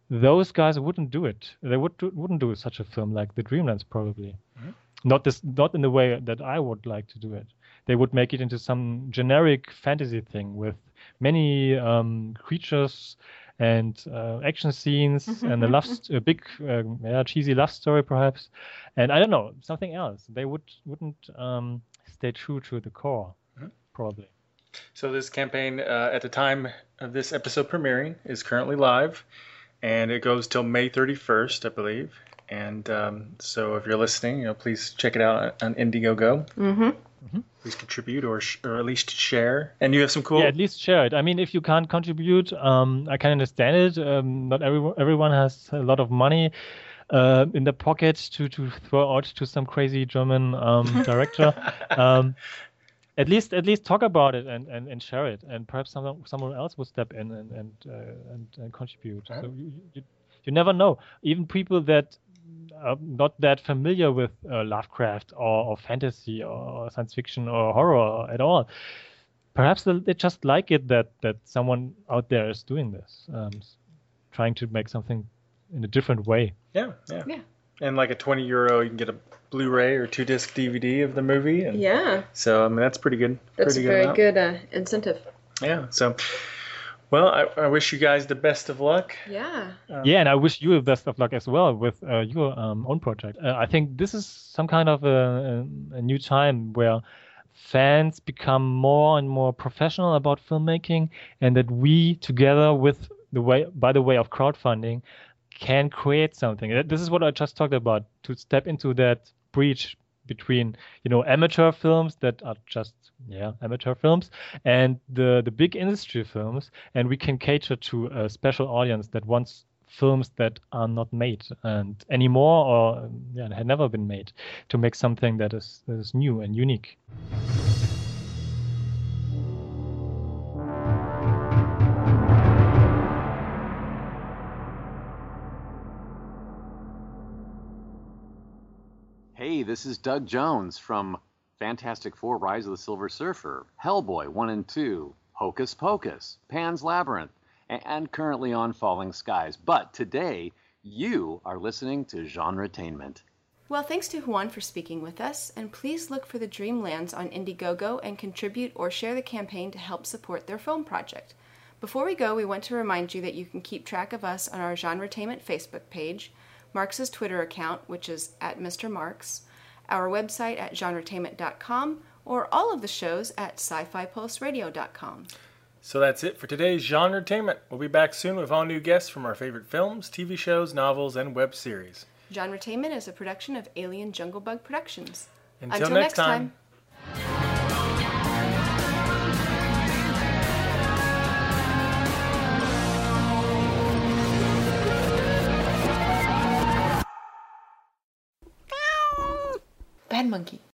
D: those guys wouldn't do it. They would do, wouldn't do such a film like The Dreamlands probably. Mm-hmm. Not this not in the way that I would like to do it they would make it into some generic fantasy thing with many um, creatures and uh, action scenes mm-hmm, and a love, mm-hmm. a big, uh, yeah, cheesy love story perhaps, and I don't know something else. They would wouldn't um, stay true to the core, mm-hmm. probably.
B: So this campaign, uh, at the time of this episode premiering, is currently live, and it goes till May 31st, I believe. And um, so if you're listening, you know, please check it out on Indiegogo.
C: Mm-hmm.
B: Mm-hmm. Please contribute or sh- or at least share. And you have some cool.
D: Yeah, at least share it. I mean, if you can't contribute, um, I can understand it. Um, not everyone everyone has a lot of money. Uh, in the pocket to, to throw out to some crazy German um, director. um, at least at least talk about it and, and, and share it, and perhaps someone someone else will step in and and uh, and, and, contribute. So you, you, you never know. Even people that uh, not that familiar with uh, Lovecraft or, or, fantasy or science fiction or horror at all. Perhaps they just like it that that someone out there is doing this, um, trying to make something in a different way.
B: Yeah, yeah, yeah. And like a twenty euro, you can get a Blu-ray or two disc DVD of the movie. And
C: yeah.
B: So I mean that's pretty good.
C: That's
B: pretty
C: a very good, good uh, incentive.
B: Yeah. So well, I, I, wish you guys the best of luck.
C: Yeah.
D: Um, yeah, and I wish you the best of luck as well with uh, your um, own project. Uh, I think this is some kind of a, a, new time where fans become more and more professional about filmmaking, and that we, together with the way, by the way of crowdfunding, can create something. This is what I just talked about to step into that breach between you know amateur films that are just yeah amateur films and the the big industry films. And we can cater to a special audience that wants films that are not made and anymore or yeah had never been made to make something that is that is new and unique
E: this is Doug Jones from Fantastic Four Rise of the Silver Surfer, Hellboy 1 and 2, Hocus Pocus, Pan's Labyrinth, and currently on Falling Skies. But today, you are listening to Genre Genretainment.
C: Well, thanks to Huan for speaking with us, and please look for the Dreamlands on Indiegogo and contribute or share the campaign to help support their film project. Before we go, we want to remind you that you can keep track of us on our Genretainment Facebook page Marx's Twitter account, which is at Mr. Marx, our website at genretainment.com, or all of the shows at sci-fi-pulseradio.com.
B: So that's it for today's Genretainment. We'll be back soon with all new guests from our favorite films, TV shows, novels, and web series.
C: Genretainment is a production of Alien Jungle Bug Productions.
B: Until, Until next, next time. time.
C: Monkey.